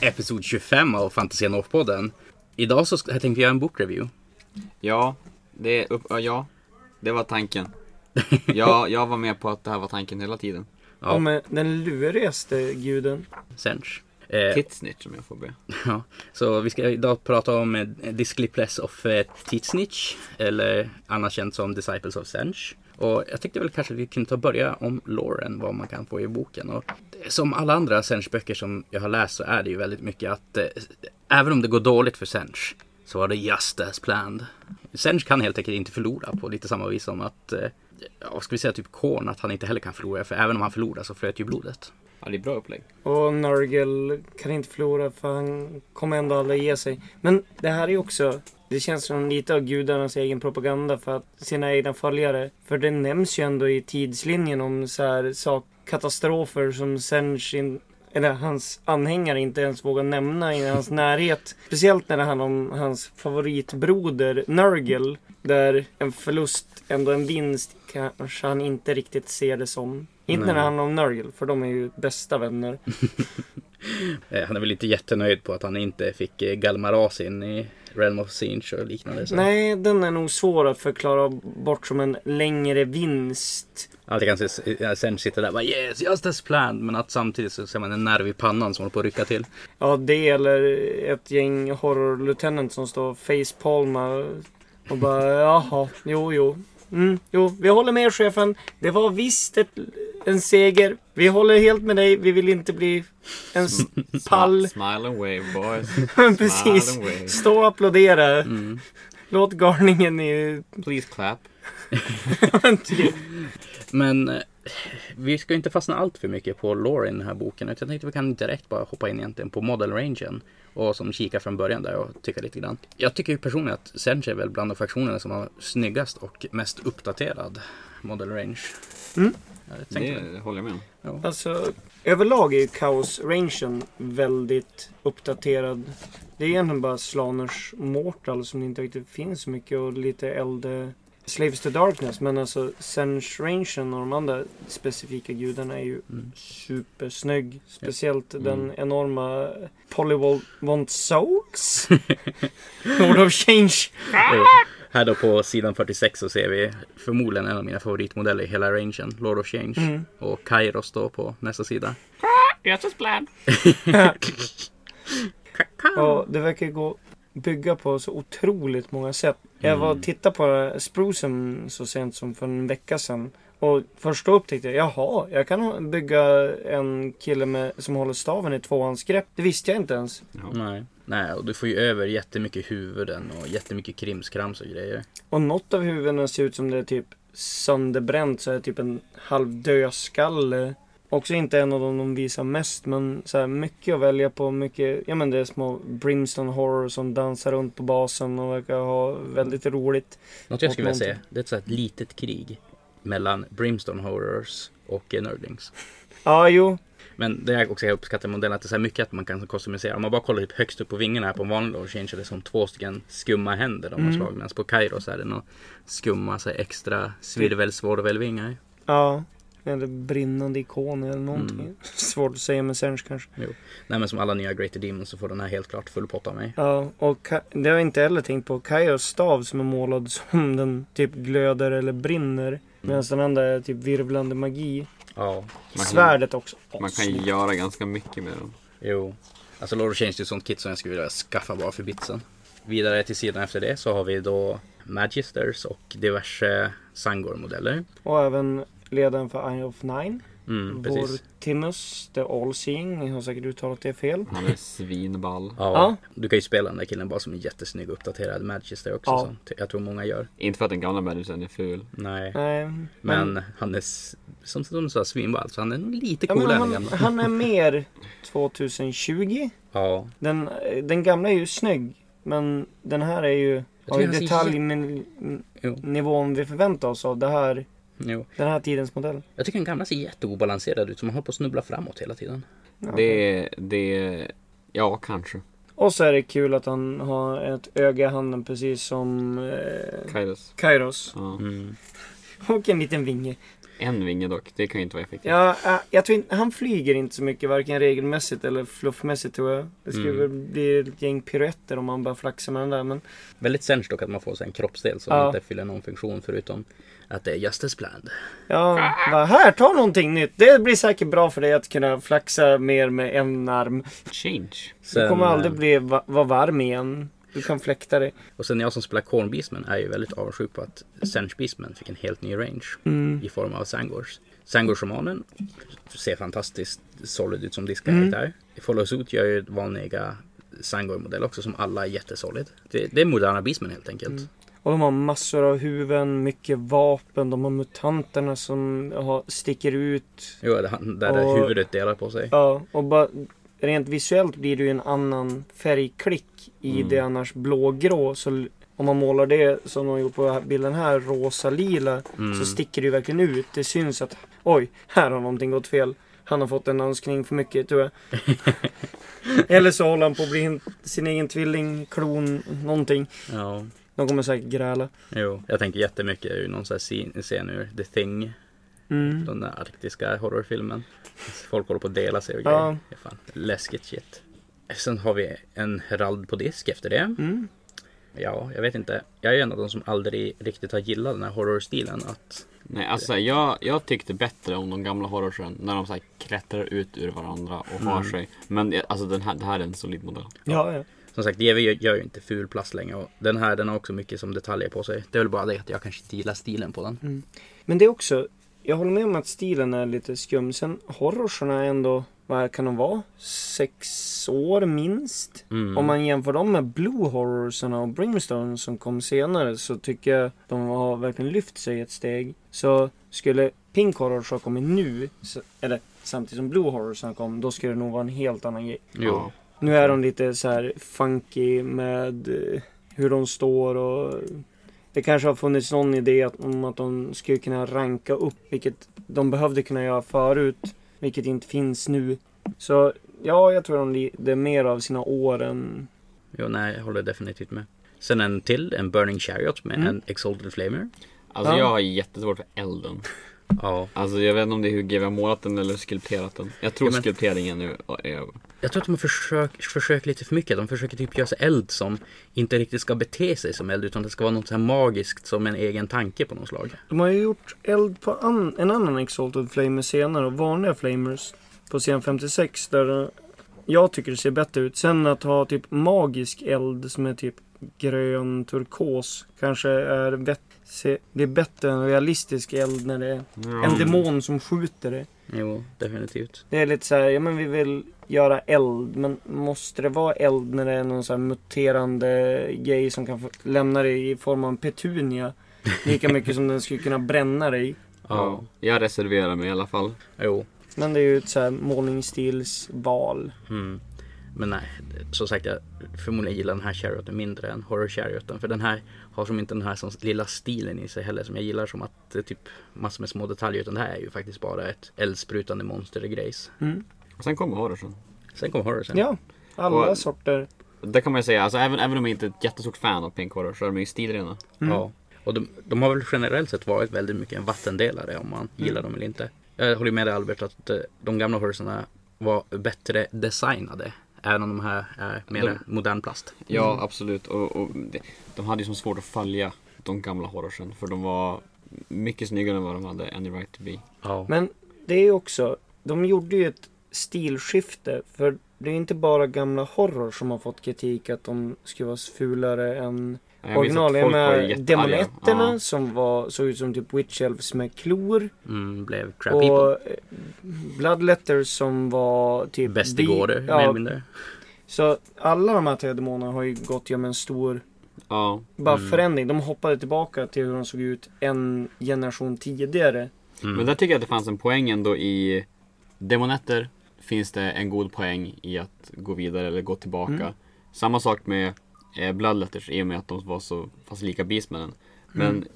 episod 25 av Fantasia North-podden. Idag så ska- jag tänkte vi göra en bokreview. Ja, det, är upp, ja, ja, det var tanken. Ja, jag var med på att det här var tanken hela tiden. Ja. Om eh, den lurigaste guden. Sench. Eh, Titsnitch om jag får be. ja. Så vi ska idag prata om eh, Disclipless of eh, Titsnitch. Eller annars känt som Disciples of Sench. Och jag tyckte väl kanske att vi kunde ta och börja om Lauren, vad man kan få i boken. Och som alla andra Sench-böcker som jag har läst så är det ju väldigt mycket att eh, även om det går dåligt för Sench så var det just as planned. Sench kan helt enkelt inte förlora på lite samma vis som att, eh, vad ska vi säga, typ Korn, att han inte heller kan förlora. För även om han förlorar så flöt ju blodet. Ja, det är bra upplägg. Och Nurgle kan inte förlora för han kommer ändå aldrig ge sig. Men det här är också, det känns som lite av gudarnas egen propaganda för att sina egna följare. För det nämns ju ändå i tidslinjen om så här sak, katastrofer som Senshin eller hans anhängare inte ens vågar nämna i hans närhet. Speciellt när det handlar om hans favoritbroder Nurgle. Där en förlust ändå en vinst kanske han inte riktigt ser det som. Inte när Nej. handlar om Nurgle, för de är ju bästa vänner. Eh, han är väl inte jättenöjd på att han inte fick eh, Galmarasin i Realm of Sinch och liknande. Så. Nej, den är nog svår att förklara bort som en längre vinst. Alltid kan se eh, Sench sitter där och bara yes, just as planned. Men att samtidigt så ser man en nerv i pannan som håller på att rycka till. Ja, det eller ett gäng horror lieutenant som står facepalma och bara jaha, jo, jo. Mm, jo, vi håller med chefen. Det var visst ett, en seger. Vi håller helt med dig. Vi vill inte bli en pall. Smile and wave boys. Precis. Smile and wave. Stå och applådera. Mm. Låt garningen i... Please clap. Men eh, vi ska inte fastna allt för mycket på lore i den här boken. utan Jag tänkte vi kan direkt bara hoppa in egentligen på model rangen. Och som kika från början där och tycka lite grann. Jag tycker ju personligen att Sench är väl bland de faktionerna som har snyggast och mest uppdaterad model range. Mm. Tänkte Det håller jag med om. Alltså, överlag är ju Chaos-rangen väldigt uppdaterad. Det är egentligen bara Slaners Mortal som det inte riktigt finns så mycket och lite äldre Slaves to Darkness. Men alltså Sench-rangen och de andra specifika gudarna är ju Mm. supersnygg. Speciellt Mm. den enorma Polywont Souls. Lord of Change. Och här då på sidan 46 så ser vi förmodligen en av mina favoritmodeller i hela rangen, Lord of Change. Mm. Och Kairos då på nästa sida. Ja, det verkar gå att bygga på så otroligt många sätt. Jag var och tittade på Sprucem så sent som för en vecka sedan. Och först då upptäckte jag, jaha, jag kan bygga en kille med, som håller staven i tvåhandsgrepp. Det visste jag inte ens. Ja. Nej. Nej, och du får ju över jättemycket huvuden och jättemycket krimskrams och grejer. Och något av huvudena ser ut som det är typ sönderbränt, så är det typ en halv dödskalle. Också inte en av dem de visar mest, men så här mycket att välja på. Mycket, ja men det är små Brimstone Horror som dansar runt på basen och verkar ha väldigt roligt. Något jag skulle vilja säga, det är ett sånt här litet krig mellan Brimstone Horrors och eh, Nerdlings. Ja, jo, Men det jag också uppskattar i modellen att det är så mycket att man kan customisera. Om man bara kollar typ högst upp på vingarna här på en vanlig Lord Change är det som två stycken skumma händer de har Mm. slagit. Medan på Kairos är det några skumma så här, extra svirvelsvårdelvingar. Ja, eller brinnande ikon eller någonting. Mm. Svårt att säga med Sench kanske. Nej men som alla nya Greater Demons så får den här helt klart full pott av mig. Ja, och Ka- det har jag inte heller tänkt på. Kaios stav som är målad som den typ glöder eller brinner. Medan den andra är typ virvlande magi. Ja, kan- Svärdet också. Man kan ju göra ganska mycket med dem. jo. Alltså Lord of Change är ett sånt kit som jag skulle vilja skaffa bara för bitsen. Vidare till sidan efter det så har vi då Magisters och diverse Sangor-modeller. Och även ledaren för Eye of Nine. Mm, Vår precis. Timus, The All-Seeing. Jag har säkert uttalat det fel. Han är svinball. Ja, Ja. Du kan ju spela den där killen bara som en jättesnygg uppdaterad Magister också. Ja. Som t- jag tror många gör. Inte för att den gamla Madison är ful. Nej. Nej, Men han är som de sa svinball. Så han är lite ja, men coolare än den han, gamla. han är mer 2020. Ja. Den, den gamla är ju snygg. Men den här är ju... Har ju han detaljnivån vi förväntar oss av det här, Jo. den här tidens modell. Jag tycker den gamla ser jätteobalanserad ut. Så man håller på att snubbla framåt hela tiden. Ja. Det, det, ja kanske. Och så är det kul att han har ett öga i handen precis som eh, Kairos. Kairos. Ja. Mm. Och en liten vinge. En vinge dock, det kan ju inte vara effektivt. Ja, äh, jag tror inte, han flyger inte så mycket, varken regelmässigt eller fluffmässigt tror jag. Det skulle Mm. väl bli ett gäng piruetter om man bara flaxar med den där. Men Väldigt sänds dock att man får sig en kroppsdel som Ja. inte fyller någon funktion förutom att det är just as planned. ja, bara, här, ta någonting nytt. Det blir säkert bra för dig att kunna flaxa mer med en arm. Change. Du Sen, kommer aldrig eh, bli, va, vara varm igen. Du kan fläkta dig. Och sen jag som spelar Corn Beastman är ju väldigt avundsjuk på att Sench Beastman fick en helt ny range Mm. i form av Sangors. Sangor-shamanen ser fantastiskt solid ut som Mm. diskkaraktär. Follow Suit gör ju vanliga Sangor-modell också som alla är jättesolid. Det, det är moderna Beastman helt enkelt. Mm. Och de har massor av huvuden, mycket vapen, de har mutanterna som har, sticker ut. Jo, det, där Och- det huvudet delar på sig. Ja, och bara rent visuellt blir det ju en annan färgklick i Mm. det annars blågrå. Så om man målar det som de gjort på bilden här, rosa-lila, Mm. så sticker det ju verkligen ut. Det syns att oj, här har någonting gått fel. Han har fått en önskning för mycket tror jag. Eller så håller han på att bli sin egen tvilling, klon, någonting. Ja, De kommer säkert gräla. jo. Jag tänker jättemycket ur någon sån här scen, scen ur The Thing. Mm. Den där arktiska horrorfilmen. Folk håller på att dela sig och Ja. grejer. Det är fan läskigt shit. Sen har vi en herald på disk efter det. Mm. Ja, jag vet inte. Jag är en av de som aldrig riktigt har gillat den här horrorstilen. Att, Nej, alltså jag, jag tyckte bättre om de gamla horrorsen när de så här klättrar ut ur varandra och har Mm. sig. Men det- alltså den här, det här är en solid modell. Ja, ja. Som sagt, GW gör, gör ju inte ful plast längre. Och den här den har också mycket som detaljer på sig. Det är väl bara det att jag kanske inte gillar stilen på den. Men det är också, jag håller med om att stilen är lite skum. Sen horrorserna är ändå, vad kan de vara? Sex år minst? Mm. Om man jämför dem med Blue Horrorserna och Brimstone som kom senare så tycker jag de har verkligen lyft sig ett steg. Så skulle Pink Horrors ha kommit nu, så, eller samtidigt som Blue Horrorserna kom, då skulle det nog vara en helt annan grej. Jo. Nu är de lite så här funky med eh, hur de står och det kanske har funnits någon idé om att de skulle kunna ranka upp, vilket de behövde kunna göra förut, vilket inte finns nu. Så ja, jag tror de li- det är mer av sina år än... jo, nej, jag håller definitivt med. Sen en till, en Burning Chariot med Mm. en Exalted Flamer. Alltså Ja. jag har jättesvårt för elden. Ja, Alltså jag vet inte om det är hur GW har målat den eller skulpterat den. Jag tror Ja, men- skulpteringen nu är över. Jag tror att de har försökt, försökt lite för mycket. De försöker typ göra sig eld som inte riktigt ska bete sig som eld utan det ska vara något så här magiskt som en egen tanke på något slag. De har ju gjort eld på an- en annan Exalted Flamer senare och vanliga Flamers på scen 56 där eh, jag tycker det ser bättre ut. Sen att ha typ magisk eld som är typ grön turkos kanske är bättre. Det är bättre än realistisk eld när det är en demon som skjuter det. Jo, definitivt. Det är lite så här, ja men vi vill göra eld, men måste det vara eld när det är någon så här muterande grej som kan få lämna dig i form av en petunia? Lika mycket som den skulle kunna bränna dig. Ja, jag reserverar mig i alla fall. Jo. Men det är ju ett så här målningsstilsval. Mm. Men nej, som sagt jag förmodligen gillar den här Charioten mindre än Horror Charioten. För den här har som inte den här som lilla stilen i sig heller som jag gillar som att det är typ massor med små detaljer. Utan det här är ju faktiskt bara ett eldsprutande monster i grejs. Mm. Och sen kommer horrorsen. Sen kommer Horror sen. Ja, alla Och- sorter. Det kan man ju säga, alltså även, även om jag inte är ett jättestort fan av Pink Horror så är de ju stilrena. Mm. Ja. Och de, de har väl generellt sett varit väldigt mycket en vattendelare om man gillar dem eller inte. Jag håller med dig Albert att eh, de gamla horrorserna var bättre designade. Även om de här är mer De- modern plast. Ja, absolut. Och, och det, de hade ju så svårt att följa de gamla horrorsen. För de var mycket snyggare än vad de hade Any Right To Be. Ja. Men det är ju också, de gjorde ju ett stilskifte. För det är inte bara gamla horror som har fått kritik att de skulle vara fulare än Jag var Med demonetterna Ja. som var, såg ut som typ witch elves med klor. Mm, blev crap people. Och eh, Bloodletters som var typ... Bästegårder, bi- mer eller ja, mindre. Så alla de här tre demonerna har ju gått genom en stor Ja. bara Mm. förändring. De hoppade tillbaka till hur de såg ut en generation tidigare. Mm. Men där tycker jag att det fanns en poäng ändå i Demonetter finns det en god poäng i att gå vidare eller gå tillbaka. Mm. Samma sak med Bloodletters i och med att de var så fast lika Beastmanen. Men Mm.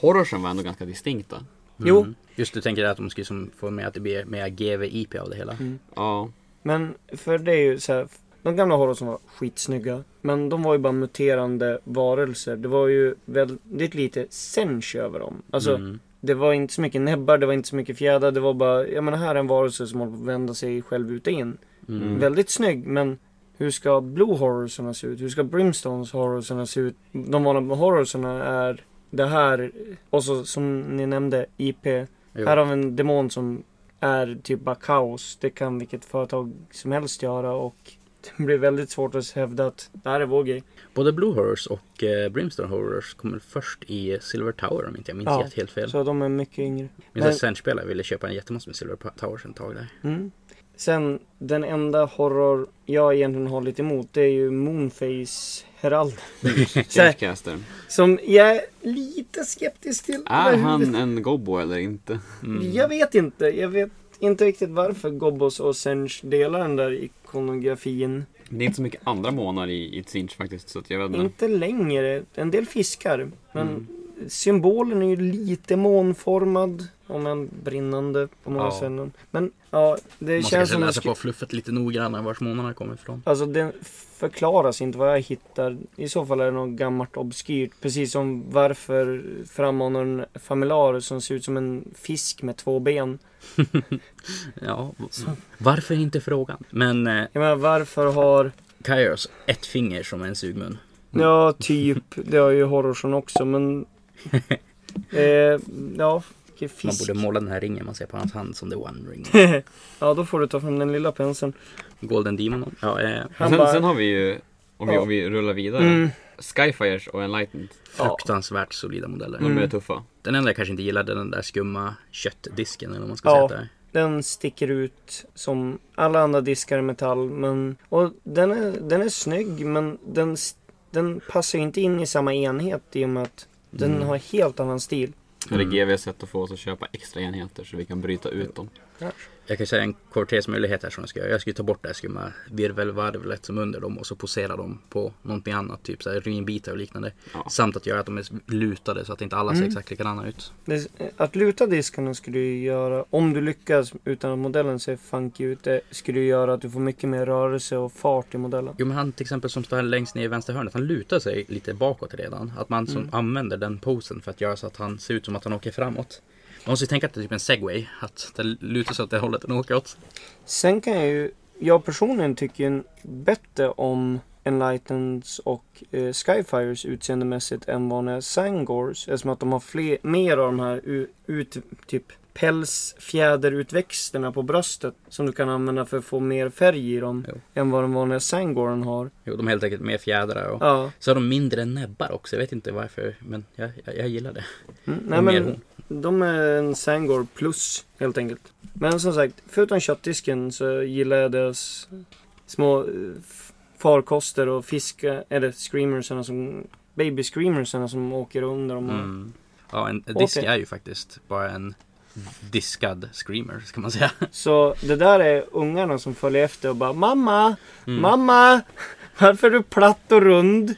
horrorsen var ändå ganska distinkta. Jo. Mm. Just du tänker att de skulle som få med att det blir mer GVIP av det hela. Mm. Ja. Men för det är ju så här. De gamla horror som var skitsnygga. Men de var ju bara muterande varelser. Det var ju väldigt lite sench över dem. Alltså Mm. det var inte så mycket näbbar, det var inte så mycket fjädrar. Det var bara, jag menar här är en varelse som håller på att vända sig själv ut och in. Mm. Väldigt snygg, men hur ska Blue Horrorsarna se ut? Hur ska Brimstones Horrorsarna se ut? De vanliga Horrorsarna är det här, och så som ni nämnde, IP. Jo. Här har vi en demon som är typ bara kaos. Det kan vilket företag som helst göra och det blir väldigt svårt att hävda att det här är vår grej. Både Blue Horrors och eh, Brimstone Horrors kommer först i Silver Tower om inte jag minns Ja, helt fel. Så de är mycket yngre. Min Men- Sen-spelare ville köpa en jättemassor med Silver Towers ett tag där. Mm. Sen den enda horror jag egentligen har lite emot det är ju Moonface Herald. Changemaster. som jag är lite skeptisk till. Är han en gobbo eller inte? Mm. Jag vet inte. Jag vet inte riktigt varför Gobbos och Sench delar den där ikonografin. Det är inte så mycket andra månar i, i Tzinch faktiskt, så jag vet inte. Inte längre. En del fiskar. Men Mm. Symbolen är ju lite månformad. Om än brinnande på många Ja. ställen. Men ja, det Man ska känns kanske som att läsa på fluffet lite noggrannare vars månaderna kommer ifrån. Alltså den förklaras inte vad jag hittar. I så fall är det något gammalt obskyrt. Precis som varför frammanar en familar som ser ut som en fisk med två ben. Ja, varför inte frågan? Men eh, Jag menar varför har, Kairos ett finger som en sugmun. ja typ, det har ju Horrorson också men eh, Ja, vilken Man fisk. borde måla den här ringen man ser på hans hand som the one ring. ja, då får du ta fram den lilla penseln. Golden Demon. Ja, eh, sen, bara- sen har vi ju, om vi, Ja. om vi rullar vidare, Mm, Skyfires och Enlightened. ja. fruktansvärt solida modeller. De Mm. är tuffa. Den enda jag kanske inte gillade den där skumma köttdisken eller vad man ska Ja. säga att det är. Den sticker ut som alla andra diskar i metall. Men, och den är, den är snygg men den, den passar inte in i samma enhet i och med att den Mm. har helt annan stil. Är det Mm. GVs sätt att få oss att köpa extra enheter så vi kan bryta ut dem? Jag kan säga en kortesmöjlighet här som jag ska göra. Jag skulle ta bort det här skumma virvelvarvlet som under dem och så posera dem på någonting annat. Typ så här rynbitar och liknande. Ja. Samt att göra att de är lutade så att inte alla ser Mm. exakt likadana ut. Det, att luta diskarna skulle ju göra, om du lyckas utan att modellen ser funky ut, det skulle ju göra att du får mycket mer rörelse och fart i modellen. Jo men han till exempel som står här längst ner i vänstra hörnet. Han lutar sig lite bakåt redan. Att man som Mm. använder den posen för att göra så att han ser ut som att han åker framåt. Man måste ju tänka att det är typ en segway. Att det lutar sig åt det hållet den åker åt. Sen kan jag ju, jag personligen tycker ju bättre om Enlightens och eh, Skyfires utseendemässigt än vad när Sangors. Eftersom att de har fler, mer av de här ut, typ pälsfjäderutväxterna på bröstet. Som du kan använda för att få mer färg i dem. Jo. Än vad den vanliga Sangoren har. Jo, de är helt enkelt mer fjädrar och Ja. så har de mindre näbbar också. Jag vet inte varför, men jag, jag, jag gillar det. Mm, nej men de är en Sangor plus helt enkelt. Men som sagt, förutom köttdisken så gillar jag deras små eh, farkoster och fiska, eller screamersarna som, baby screamersarna som åker under dem. Mm. Ja, en disk Okej. är ju faktiskt bara en diskad screamer, ska man säga. Så det där är ungarna som följer efter och bara Mamma! Mm. Mamma! Varför är du platt och rund?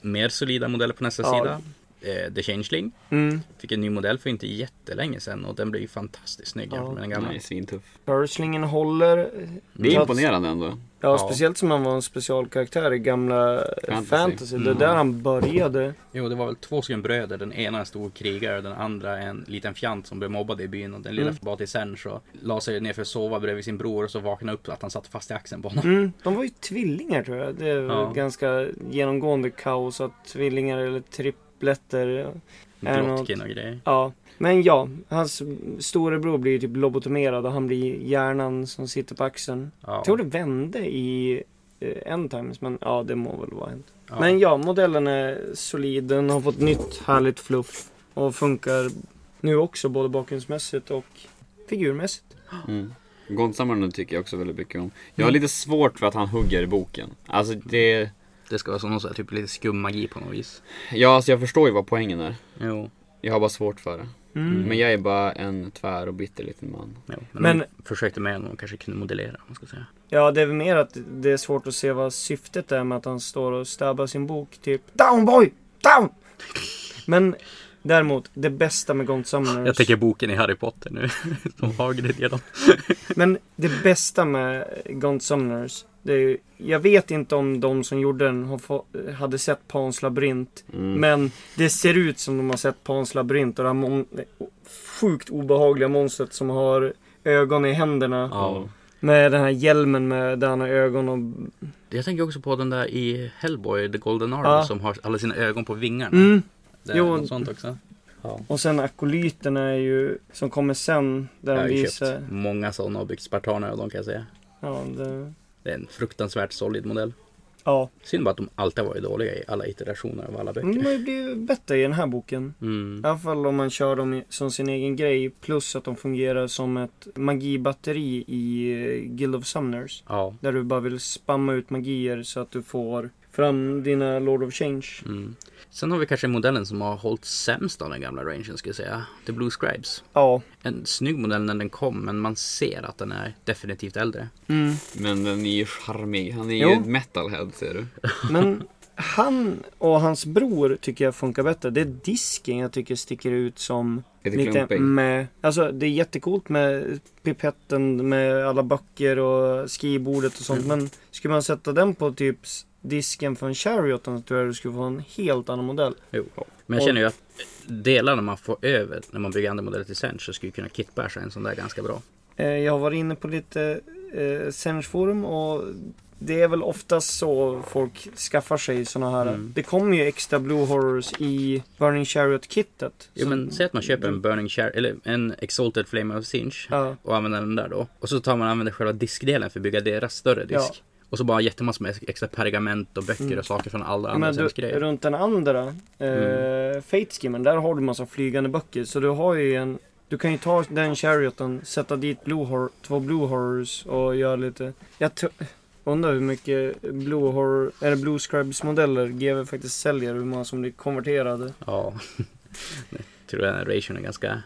Mer solida modeller på nästa Ja. sida. Eh, The Changeling. Mm. Fick en ny modell för inte jättelänge sedan och den blev ju fantastiskt snygg Ja. jämfört med den gamla. Nej, svintuff. Burslingen håller. Det är imponerande ändå. Ja, Ja. speciellt som han var en specialkaraktär i gamla fantasy. Fantasy. Det är Mm. där han började. Jo, det var väl två stycken bröder. Den ena en stor krigare, den andra en liten fjant som blev mobbad i byn. Och den lilla Mm. var till sen så la sig ner för att sova bredvid sin bror och så vaknade upp att han satt fast i axeln på honom. Mm, de var ju tvillingar tror jag. Det var Ja. ganska genomgående kaos att tvillingar eller tripletter. Är något- Blotkin och grejer. Ja, men ja. Hans storebror blir ju typ lobotomerad och han blir hjärnan som sitter på axeln. Ja. Jag tror det vände i eh, End Times, men ja, det må väl vara hänt. Ja. Men ja, modellen är solid. Den har fått nytt härligt fluff. Och funkar nu också både bakgrundsmässigt och figurmässigt. Mm. Gondsammarna tycker jag också väldigt mycket om. Jag har Mm. lite svårt för att han hugger i boken. Alltså det... Det ska vara som någon sån här, typ lite skum magi på något vis. Ja, alltså jag förstår ju vad poängen är. Jo. Jag har bara svårt för det. Mm. Men jag är bara en tvär och bitter liten man. jo. Men, Men- försökte med någon kanske kunde modellera, man ska säga. Ja, det är väl mer att det är svårt att se vad syftet är med att han står och stabbar sin bok. Typ Down boy! Down! Men Däremot, det bästa med Gaunt Summoners. Jag tänker boken i Harry Potter nu. Som Hagrid redan. Men det bästa med Gaunt Summoners. Det är, ju- jag vet inte om de som gjorde den har få, hade sett Pans labyrint. Mm. Men det ser ut som de har sett Pans labyrint och det här mon- sjukt obehagliga monstret som har ögon i händerna. Ja. Med den här hjälmen med där han har ögon och... Jag tänker också på den där i Hellboy, The Golden Army, Ja. som har alla sina ögon på vingarna. Mm. Det är Jo. något sånt också. Ja. Och sen akolyterna är ju, som kommer sen. Där Jag har ju visar... köpt många sådana och byggt spartanögon kan jag säga. Ja, det, Det är en fruktansvärt solid modell. ja. Synd bara att de alltid varit dåliga i alla iterationer av alla Men de böcker. har ju blivit bättre i den här boken. Mm. I alla fall om man kör dem som sin egen grej. Plus att de fungerar som ett magibatteri i Guild of Summoners. Ja. Där du bara vill spamma ut magier så att du får fram dina Lord of Change. Mm. Sen har vi kanske modellen som har hållit sämst av den gamla rangen skulle jag säga. The Blue Scribes. Ja. En snygg modell när den kom men man ser att den är definitivt äldre. Mm. Men den är ju charmig. Han är ju Jo. metalhead ser du. Men han och hans bror tycker jag funkar bättre. Det är disken jag tycker sticker ut som Lite lite med... Alltså det är jättecoolt med pipetten med alla böcker och skrivbordet och sånt. Men skulle man sätta den på typ disken för en Charioten tror jag du skulle få en helt annan modell. Jo. Men jag känner ju att delarna man får över när man bygger andra modeller till Sench så skulle kunna kitbasha en sån där ganska bra. Eh, Jag har varit inne på lite eh, Sench-forum och det är väl oftast så folk skaffar sig såna här. Mm. Det kommer ju extra Blue Horrors i Burning Chariot-kittet. Jo men säg att man köper en Burning Char eller en Exalted Flame of Sinch Ja. och använder den där då. Och så tar man och använder själva diskdelen för att bygga deras större disk. Ja. Och så bara jättemassor med extra pergament och böcker Mm. och saker från alla andra Men du, Sench-grejer. runt den andra eh, Mm. Fate där har du massa flygande böcker. Så du har ju en du kan ju ta den charioten, sätta dit blue två Blue Horrors och göra lite... Jag undrar hur mycket Blue Horror, eller Blue Scribes modeller GW faktiskt säljer, hur många som blir konverterade. Ja. jag tror den här ration är ganska...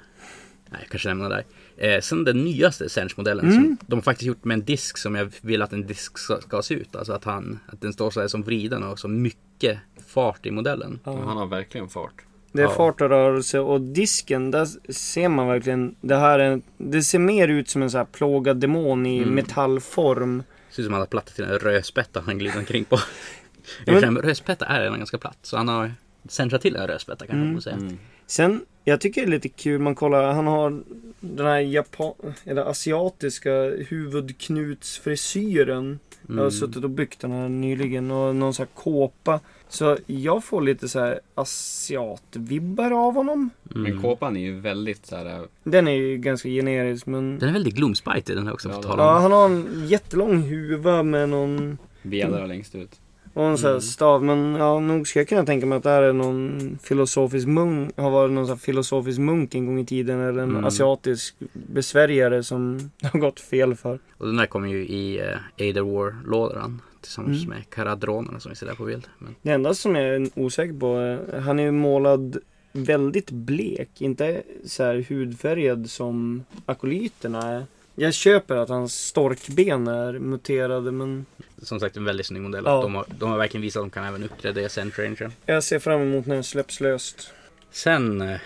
Nej, jag kanske nämner där. Eh, sen den nyaste Sench-modellen Mm. som de har faktiskt gjort med en disk som jag vill att en disk ska, ska se ut. Alltså att, han, att den står så här som vriden och så mycket fart i modellen. Ja. Han har verkligen fart. Det är Ja. fart och rörelse och disken, där ser man verkligen, det här är, det ser mer ut som en så här plågad demon i Mm. metallform. Ser ut som att han har plattat till en rödspätta han glider omkring på. Men-. Rödspätta är redan ganska platt. Så han har centrat till en rödspätta kanske man får säga. Mm. Sen, jag tycker det är lite kul, man kollar, han har den här japan, eller asiatiska huvudknutsfrisyren. Jag har Mm. suttit och byggt den här nyligen och någon sån här kåpa. Så jag får lite så här asiatvibbar av honom. Mm. Men kåpan är ju väldigt så här. äh, Den är ju ganska generisk men... Den är väldigt gloomspite den här också Ja, på tal om. Ja, han har en jättelång huva med någon... Bjädrar längst ut. Och en sån här Mm. stav. Men ja, nog ska jag kunna tänka mig att det här är någon filosofisk munk. Har varit någon sån här filosofisk munk en gång i tiden. Eller en Mm. asiatisk besvärjare som det har gått fel för. Och den där kommer ju i Aether War-lådan. Tillsammans Mm. med karadronerna som vi ser där på bild. Men, Det enda som jag är osäker på är, han är ju målad väldigt blek. Inte så här hudfärgad som akolyterna är. Jag köper att hans storkben är muterade men som sagt en väldigt snygg modell. Ja. De, har, de har verkligen visat att de kan även uppgradera Centrangen. jag ser fram emot när den släpps löst. Sen, eh,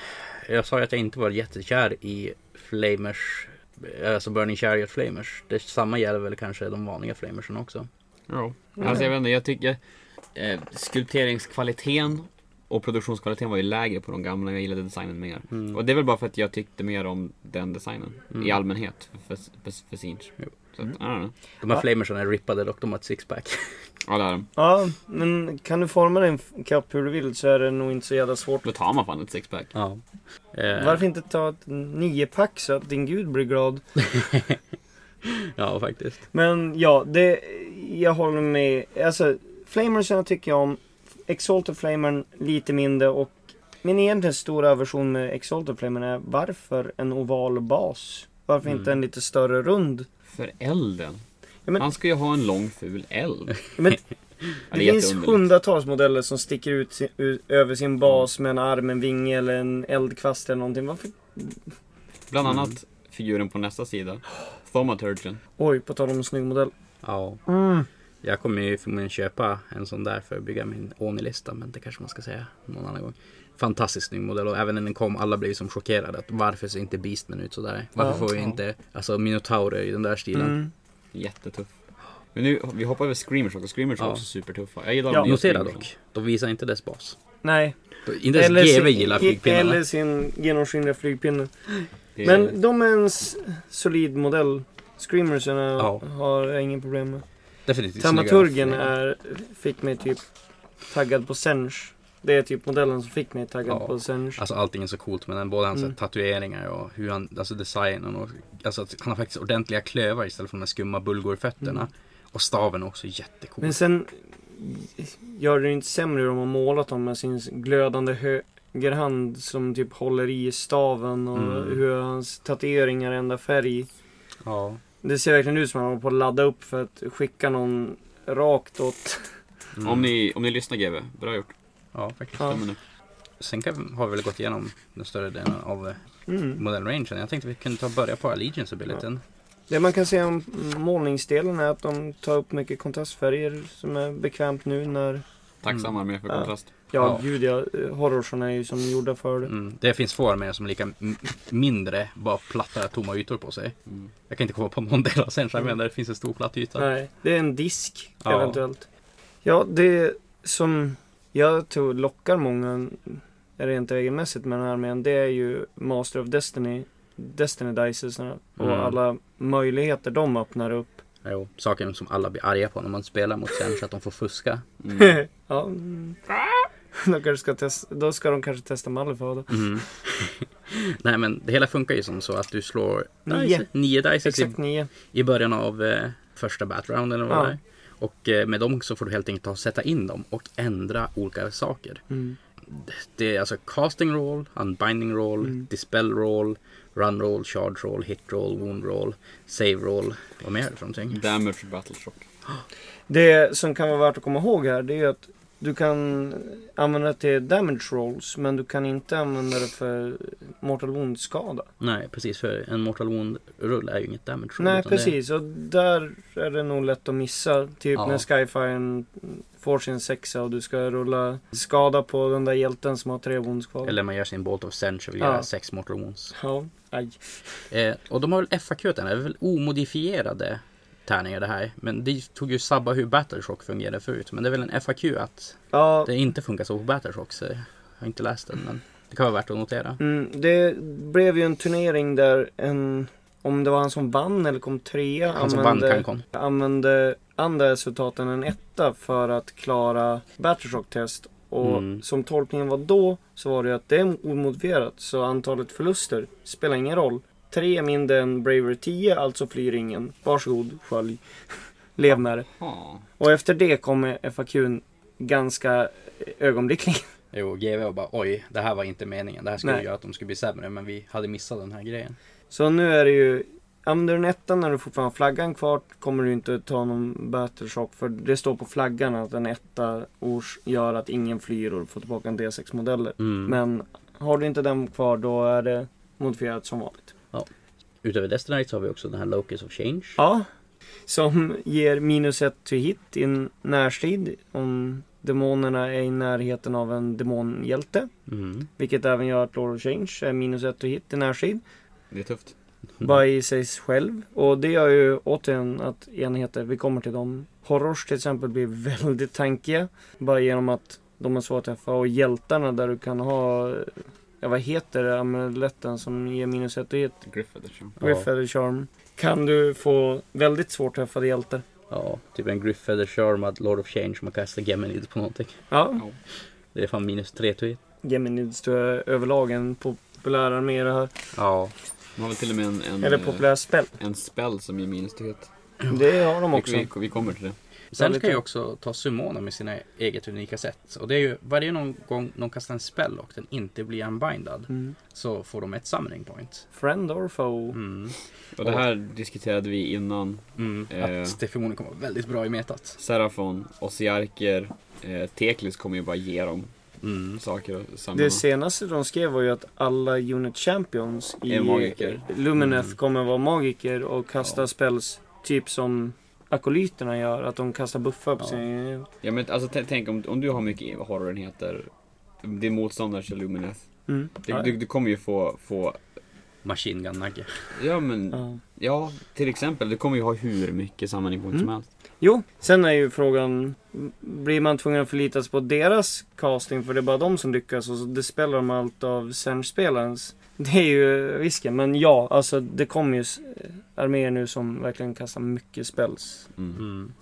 jag sa ju att jag inte var jättekär i Flamers, eh, alltså Burning Chariot Flamers. Det samma gäller väl kanske de vanliga Flamersen också. Ja. Alltså jag vet inte, jag tycker eh, skulpteringskvaliteten och produktionskvaliteten var ju lägre på de gamla. Jag gillade designen mer. Mm. Och det är väl bara för att jag tyckte mer om den designen. Mm. I allmänhet. För, för, för Sinch. Så att, know. De här Ja. Flamersen är rippade och de har ett sixpack. Ja det är de. Ja, men kan du forma din kapp hur du vill så är det nog inte så jävla svårt. Då tar man fan ett sixpack. Ja. Eh, Varför inte ta ett niopack så att din gud blir glad? Ja, faktiskt. Men ja, det, jag håller med. Alltså, Flamersen tycker jag om. Exalted Flamern lite mindre och min egentligen stora aversion med Exalted Flamern är varför en oval bas? Varför inte Mm. en lite större rund? För elden. Ja, men- Han ska ju ha en lång ful eld. Men det är finns hundratals modeller som sticker ut si- u- över sin bas med en arm, en vinge eller en eldkvast eller någonting. Varför? Bland Mm. annat figuren på nästa sida. Thaumaturgen. Oj, på tal om en snygg modell. Ja. Mm. Jag kommer ju förmodligen köpa en sån där för att bygga min Oni-lista. Men det kanske man ska säga någon annan gång. fantastiskt snygg modell och även när den kom alla blev som chockerade. Att varför ser inte Beastman ut sådär? Varför Ja. får vi Ja. inte alltså Minotaurer i den där stilen? Mm. Jättetuff. Men nu, vi hoppar över Screamers också. Screamers är Ja. också supertuffa. Jag gillar Ja. de nya Notera dock, de visar inte dess bas. Nej. Inte ens GW sin- gillar flygpinnarna. Eller sin genomskinliga flygpinne. Är- Men de är en solid modell. Screamersen är- Ja. har jag ingen problem med. Definitivt Dramaturgen snygga. är, fick mig typ taggad på Senge. Det är typ modellen som fick mig taggad Ja. på Senge. Alltså allting är så coolt med den. Både hans Mm. tatueringar och hur han, alltså designen och alltså han har faktiskt ordentliga klövar istället för de här skumma bulgurfötterna. Mm. Och staven är också jättecool. Men sen gör det inte sämre de har målat dem med sin glödande högerhand som typ håller i staven och Mm. hur hans tatueringar ändrar färg. Ja. Det ser verkligen ut som att han håller på att ladda upp för att skicka någon rakt åt... Mm. Om, ni, om ni lyssnar GW, bra gjort. Ja, faktiskt. Ja. Sen kan, har vi väl gått igenom den större delen av eh, Mm. modellrangen. Jag tänkte vi kunde ta börja på Allegiance abilityn. Det man kan säga om målningsdelen är att de tar upp mycket kontrastfärger som är bekvämt nu när... Tacksam armé för Ja. kontrast. Ja, Ja. gud ja. Horrorsen är ju som gjorda för det. Mm. Det finns få arméer som är lika mindre, bara platta tomma ytor på sig. Mm. Jag kan inte komma på någon del av sen men där det finns en stor platt yta. Nej, det är en disk Ja. eventuellt. Ja, det som jag tror lockar många rent regelmässigt med den här armén, det är ju Master of Destiny, Destiny Dices och Mm. alla möjligheter de öppnar upp. Jo, saker som alla blir arga på när man spelar mot sen så att de får fuska. Mm. ja. Då, kanske ska testa, då ska de kanske testa Malifaux då. Mm. Nej men det hela funkar ju som så att du slår Nio. dice, nio dice i, Exakt nio. i början av eh, första eller vad Ja. Och eh, med dem så får du helt enkelt ta och sätta in dem och ändra olika saker. Mm. Det är alltså casting roll, unbinding roll, Mm. dispel roll, run roll, charge roll, hit roll, wound roll, save roll. Vad mer är det för någonting? Damage battle shock. Det som kan vara värt att komma ihåg här, det är att du kan använda det till damage rolls, men du kan inte använda det för mortal wound-skada. Nej precis för en mortal wound rull är ju inget damage roll. Nej, utan det- precis. Och där är det nog lätt att missa. Typ Ja. när Skyfire får sin sexa och du ska rulla skada på den där hjälten som har tre wounds kvar. Eller man gör sin Bolt of Sense och vill Ja. göra sex mortal wounds. Ja, aj. Eh, och de har väl FAQ den, är väl omodifierade tärningar det här. Men det tog ju sabba hur Battleshock fungerade förut. Men det är väl en FAQ att Ja, det inte funkar så på Battleshock. Så jag har inte läst den men det kan vara värt att notera. mm, det blev ju en turnering där en, om det var han som vann eller kom trea, Han som vann använde, Cancon. använde andra resultat än en etta för att klara Battleshock-test. Och Mm. som tolkningen var då så var det att det är omodifierat. Så antalet förluster spelar ingen roll. Tre mindre än Bravery 10, alltså flyr ingen. Varsågod, skölj. Lev med det. Och efter det kommer FAQn ganska ögonblickligen. Jo, var bara oj, det här var inte meningen. Det här skulle Nej. göra att de skulle bli sämre. Men vi hade missat den här grejen. Så nu är det ju Använder du en etta när du fortfarande har flaggan kvar kommer du inte ta någon battleshock för det står på flaggan att en etta ors gör att ingen flyr och du får tillbaka en D6 modeller. Mm. Men har du inte den kvar då är det modifierat som vanligt. Utöver Destiny så har vi också den här Locus of Change. Ja. Som ger minus ett till hit i en närstrid om demonerna är i närheten av en demonhjälte. Mm. Vilket även gör att Lord of Change är minus ett till hit i närstrid. Det är tufft. Bara i sig själv. Och det gör ju återigen att enheter, vi kommer till dem. Horrors till exempel blir väldigt tankiga. Bara genom att de är svåra att träffa. Och hjältarna där du kan ha, ja vad heter det, amuletten som ger minus ett och hit. Griffith liksom. Ja. Griff eller Charm. Kan du få väldigt svårt träffade hjältar. Ja, typ en Griffeather Charmad Lord of Change man kastar Geminid på någonting. Ja, Det är fan minus 3 to hit. Geminids tror jag är överlag en populär armé det här. Ja. De har väl till och med en, en, Eller populär spel. en spell som ger minus till. Det har de också. Vi, vi, vi kommer till det. Sen kan ju också ta summoner med sina eget unika sätt. Och det är ju varje någon gång någon kastar en spell och den inte blir unbindad. Mm. Så får de ett summoning point. Friend or foe. Mm. Och det här diskuterade vi innan. Mm. Eh. Att det förmodligen kommer vara väldigt bra i metat. Serafon, Ossiarker, eh, Teklis kommer ju bara ge dem Mm. saker och. Det senaste de skrev var ju att alla Unit Champions i. Lumineth Mm. kommer vara magiker och kasta Ja. spells typ som akolyterna gör. Att de kastar buffar på Ja. sin... Ja men alltså tänk om, om du har mycket horrorenheter din motståndares Illumineth. Mm. Du, Ja. du, du kommer ju få, få, Machine Gun Nugget. ja men, Ja. ja till exempel, du kommer ju ha hur mycket sammanhängspunkter som Mm. helst. Jo, sen är ju frågan, blir man tvungen att förlita sig på deras casting för det är bara de som lyckas och så det spelar de allt av Sench-spelarens. Det är ju risken, men ja, alltså det kommer ju s- arméer nu som verkligen kastar mycket spells. Mm. Mm.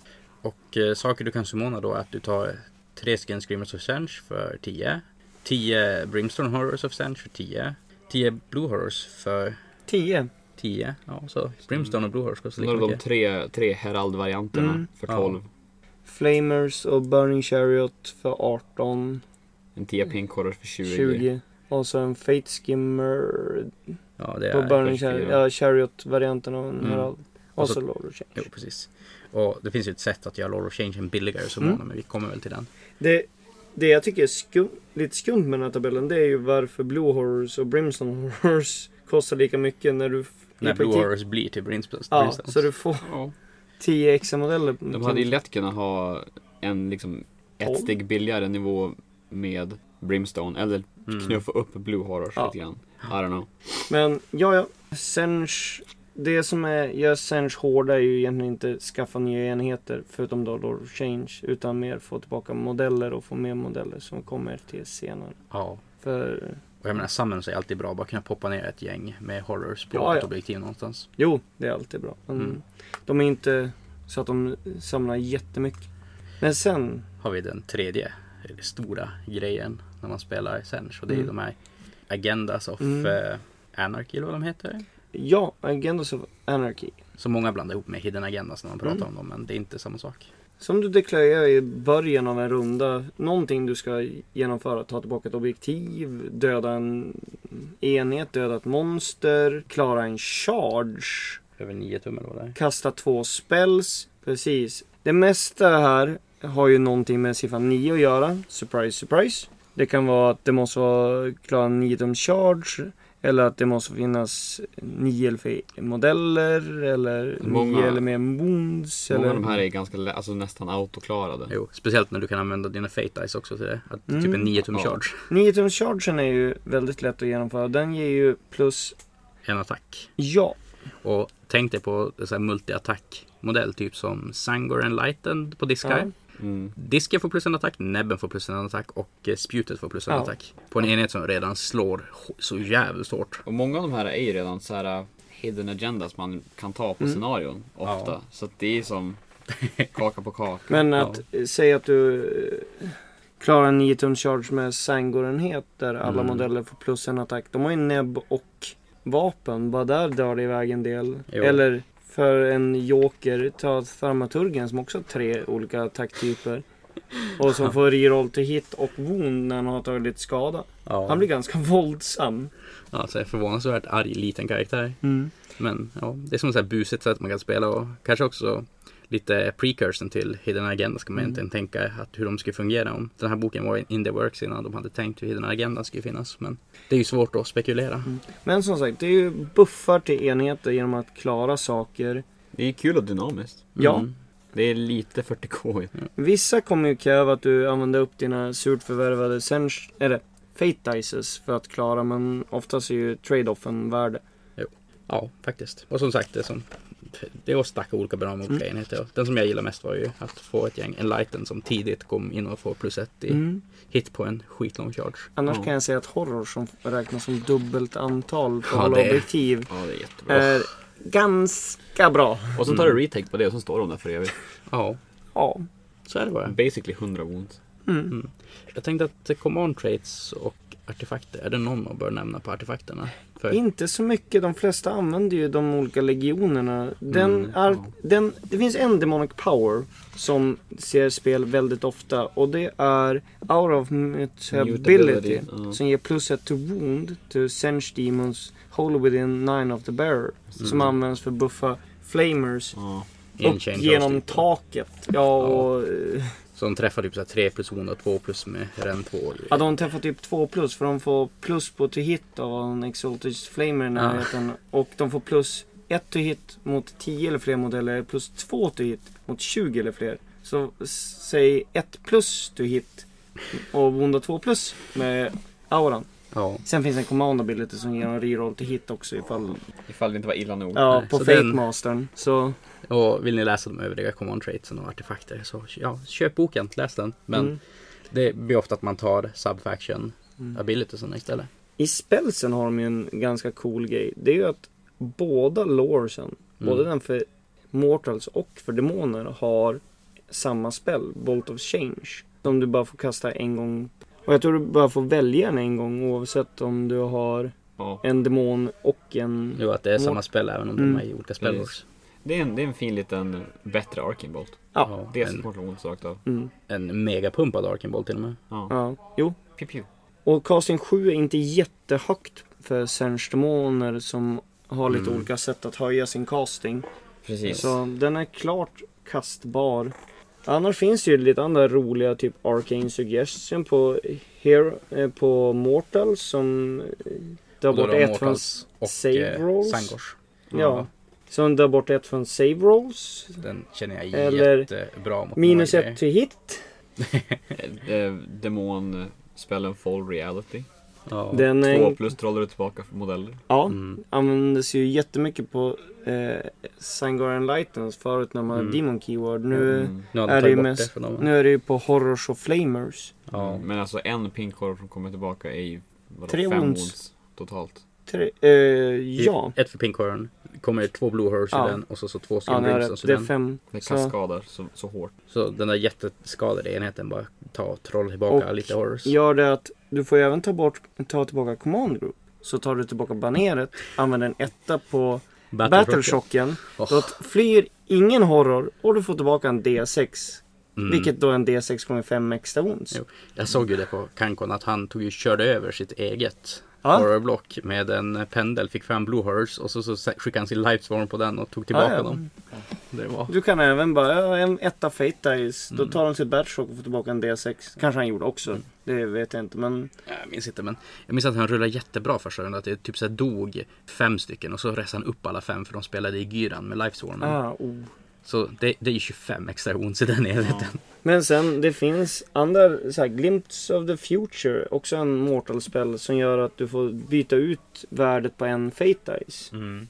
Och eh, saker du kan summona då är att du tar tre stycken Screamers of Sench för 10. 10 Brimstone Horrors of Sench för 10. 10 Blue Horrors för 10. 10. Ja, så Brimstone och Blue Horrors kostar lika du de mycket. tre, tre Herald-varianterna Mm. för Ja. 12. Flamers och Burning Chariot för 18. En 10 Pink Horror för 20. 20. Och så en Fate Skimmer Ja, det på är... Burning kanske Chariot. Ja, Chariot-varianten och en Mm. Herald. Och Och så- så Lord of Change. Jo, precis. Och det finns ju ett sätt att göra Lord of Change billigare summona, Mm. men vi kommer väl till den. Det, det jag tycker är skum, lite skumt med den här tabellen det är ju varför Blue Horrors och Brimstone Horrors kostar lika mycket när du... När Blue Horrors blir till Brimstone. Ja, Brimstone. så du får Ja. 10 extra modeller. De hade ju lätt kunnat ha en liksom ett steg billigare nivå med Brimstone eller Mm. knuffa upp Blue Horrors Ja. lite grann. I don't know. Men ja, ja. Sench... Det som är, gör Sench hårda är ju egentligen inte skaffa nya enheter förutom då Lord of Change. Utan mer få tillbaka modeller och få mer modeller som kommer till senare. Ja. För Och jag menar, Summons är alltid bra. Bara kunna poppa ner ett gäng med Horrors på Ja, ja. ett objektiv någonstans. jo, det är alltid bra. Men Mm. de är inte så att de samlar jättemycket. Men sen Har vi den tredje stora grejen när man spelar Sench. Och det är Mm. de här Agendas of Mm. eh, Anarchy eller vad de heter. Ja, Agendas of Anarchy. Som många blandar ihop med Hidden Agendas när man pratar Mm. om dem. Men det är inte samma sak. Som du deklarerar i början av en runda, någonting du ska genomföra. Ta tillbaka ett objektiv, döda en enhet, döda ett monster, klara en charge, Över 9 tum eller vad det är. kasta två spells. Precis. Det mesta här har ju någonting med siffran 9 att göra. Surprise, surprise. Det kan vara att det måste vara klara 9 tum charge. Eller att det måste finnas 9 eller fler modeller. Eller 9 Många- eller mer wounds. Många eller... av de här är ganska alltså nästan autoklarade. Jo, speciellt när du kan använda dina Fate Dice också till det. Att Mm. Typ en 9 tum Ja. charge. 9 tums chargen är ju väldigt lätt att genomföra. Den ger ju plus, En attack. ja. Och tänk dig på multi-attack modell. Typ som Sangor Enlightened på Discard. Ja. Mm. Disken får plus en attack, näbben får plus en attack och eh, spjutet får plus en Ja. attack. På en enhet som redan slår så jävligt hårt. Och många av de här är ju redan så här uh, hidden agendas man kan ta på Mm. scenarion ofta. Ja. Så att det är som kaka på kaka. Men Ja. att eh, säga att du eh, klarar en 9 tums charge med Sangor-enhet där alla Mm. modeller får plus en attack. De har ju näbb och vapen. Bara där drar det iväg en del. Jo. Eller för en joker, ta Thaumaturgen som också har tre olika attacktyper. Och som får reroll till hit och wound när han har tagit lite skada. Ja. Han blir ganska våldsam. Alltså en förvånansvärt arg liten karaktär. Men ja, det är som ett busigt sätt man kan spela och kanske också lite precursion till Hidden Agenda ska man Mm. egentligen tänka att hur de skulle fungera om den här boken var in the works innan de hade tänkt hur Hidden Agenda skulle finnas. Men det är ju svårt att spekulera. Men som sagt, det är ju buffar till enheter genom att klara saker. Det är kul och dynamiskt. Ja. Mm. Det är lite 40k i. Vissa kommer ju kräva att du använder upp dina surt förvärvade sench, eller fate dices för att klara men oftast är ju trade-offen värde. Ja, faktiskt. Och som sagt, det, som, det är att stacka olika bra med olika Mm. enheter. Den som jag gillar mest var ju att få ett gäng Enlighten som tidigt kom in och får plus ett i Mm. hit på en skitlång charge. Annars kan jag säga att horror som räknas som dubbelt antal på Ja, alla det- objektiv Ja, det är jättebra. är ganska bra. Och så tar du retake på det och så står de där för evigt. Ja, Ja. så är det bara. Basically 100 wounds. Mm. Jag tänkte att command traits och artefakter, är det någon man bör nämna på artefakterna? För, Inte så mycket. De flesta använder ju de olika legionerna. Den Mm, är, ja. den, det finns en demonic power som ser spel väldigt ofta och det är Hour of Mutability ja. som ger plus ett to wound to Sench Demons Wholly within nine of the bearer. Som används för buffa flamers in upp genom taket. Ja, och, eh, Som träffar typ så här 3 plus 1 och 2 plus med ren 2. ja, de träffar typ 2 plus för de får plus på to hit av en Exalted Flamer i närheten. Och de får plus 1 to hit mot 10 eller fler modeller, plus 2 to hit mot 20 eller fler. Så säg 1 plus to hit och Wunda 2 plus med auran. Ja. Sen finns en command ability som ger en reroll till hit också ifall... Ifall det inte var illa nog. Ja, Nej, på så Fate den- Mastern. Så... Och vill ni läsa de övriga command traitsen och artefakter så ja, köp boken, läs den. Men Mm. det blir ofta att man tar subfaction Mm. abilitiesen istället. I spelsen har de ju en ganska cool grej. Det är ju att båda loresen, både den för Mortals och för Demoner har samma spel, Bolt of Change. Som du bara får kasta en gång. Och jag tror du bara får välja den en gång oavsett om du har Ja. en demon och en... Jo, att det är samma spel även om Mm. de är i olika spellworks. Det, är en, det är en fin liten bättre Arcane Bolt. Ja. Det är en, som rakt av. Mm, en megapumpad Arkenboll till och med. Ja. ja, jo. Pew, pew. Och casting 7 är inte jättehögt för Demoner som har lite Mm. olika sätt att höja sin casting. Precis. Så den är klart kastbar. Annars finns det ju lite andra roliga, typ Arcane Suggestion på, Hero, eh, på Mortal som eh, Och då bort ett från... Mortals och save eh, rolls. Sangors. Ja. Som drar bort ett från Save Rolls. Den känner jag Eller jättebra mot Minus ett till hit. Eh, eh, Demon spelen Fall Reality. Ja. Den är... Två plus trollar du tillbaka för modeller. Ja, Mm. användes ju jättemycket på eh, Sangorian Lightens förut när man Mm. hade Demon Keyword. Nu, Mm. Nu är de det mest- det nu är det ju på Horrors och Flamers. Ja. Men alltså en pink horror som kommer tillbaka är ju vadå, Tre fem wounds. wounds. totalt. Tre, eh, ja. Ett för Pink Horn. kommer det två Blue Horse Ja. i den och så, så två Ja, Skin rätt. så, Det är den, fem. Det Så, kaskadar så, så hårt. så den där jätteskadade enheten bara ta troll tillbaka Och lite Horrors. gör det att du får ju även ta, bort, ta tillbaka Command Group. Så tar du tillbaka baneret, använder en etta på Battleshocken. Åh, Då flyr ingen horror och du får tillbaka en D6. mm. Vilket då är en D6 gånger 5 extra. Jo. Jag såg ju det på Kankon att han tog ju körde över sitt eget Ja. horrorblock med en pendel, fick fram Blue Horse och så, så skickade han sin Lightstorm på den och tog tillbaka Ja, ja. dem. Det var... Du kan även bara, en etta Fate Dice. Då Mm. tar han sitt Battleshock och får tillbaka en D6. Kanske han gjorde också. Det vet jag inte men. Jag minns inte men jag minns att han rullade jättebra första rundan. Att det typ så dog fem stycken och så reste han upp alla fem för de spelade i Gyran med Lifestormen. Ah, oh. Så det, det är ju 25 extra wounds i den enheten. Men sen det finns andra, så här, Glimpse of the Future. Också en mortal spell som gör att du får byta ut värdet på en Fate Dice. Mm.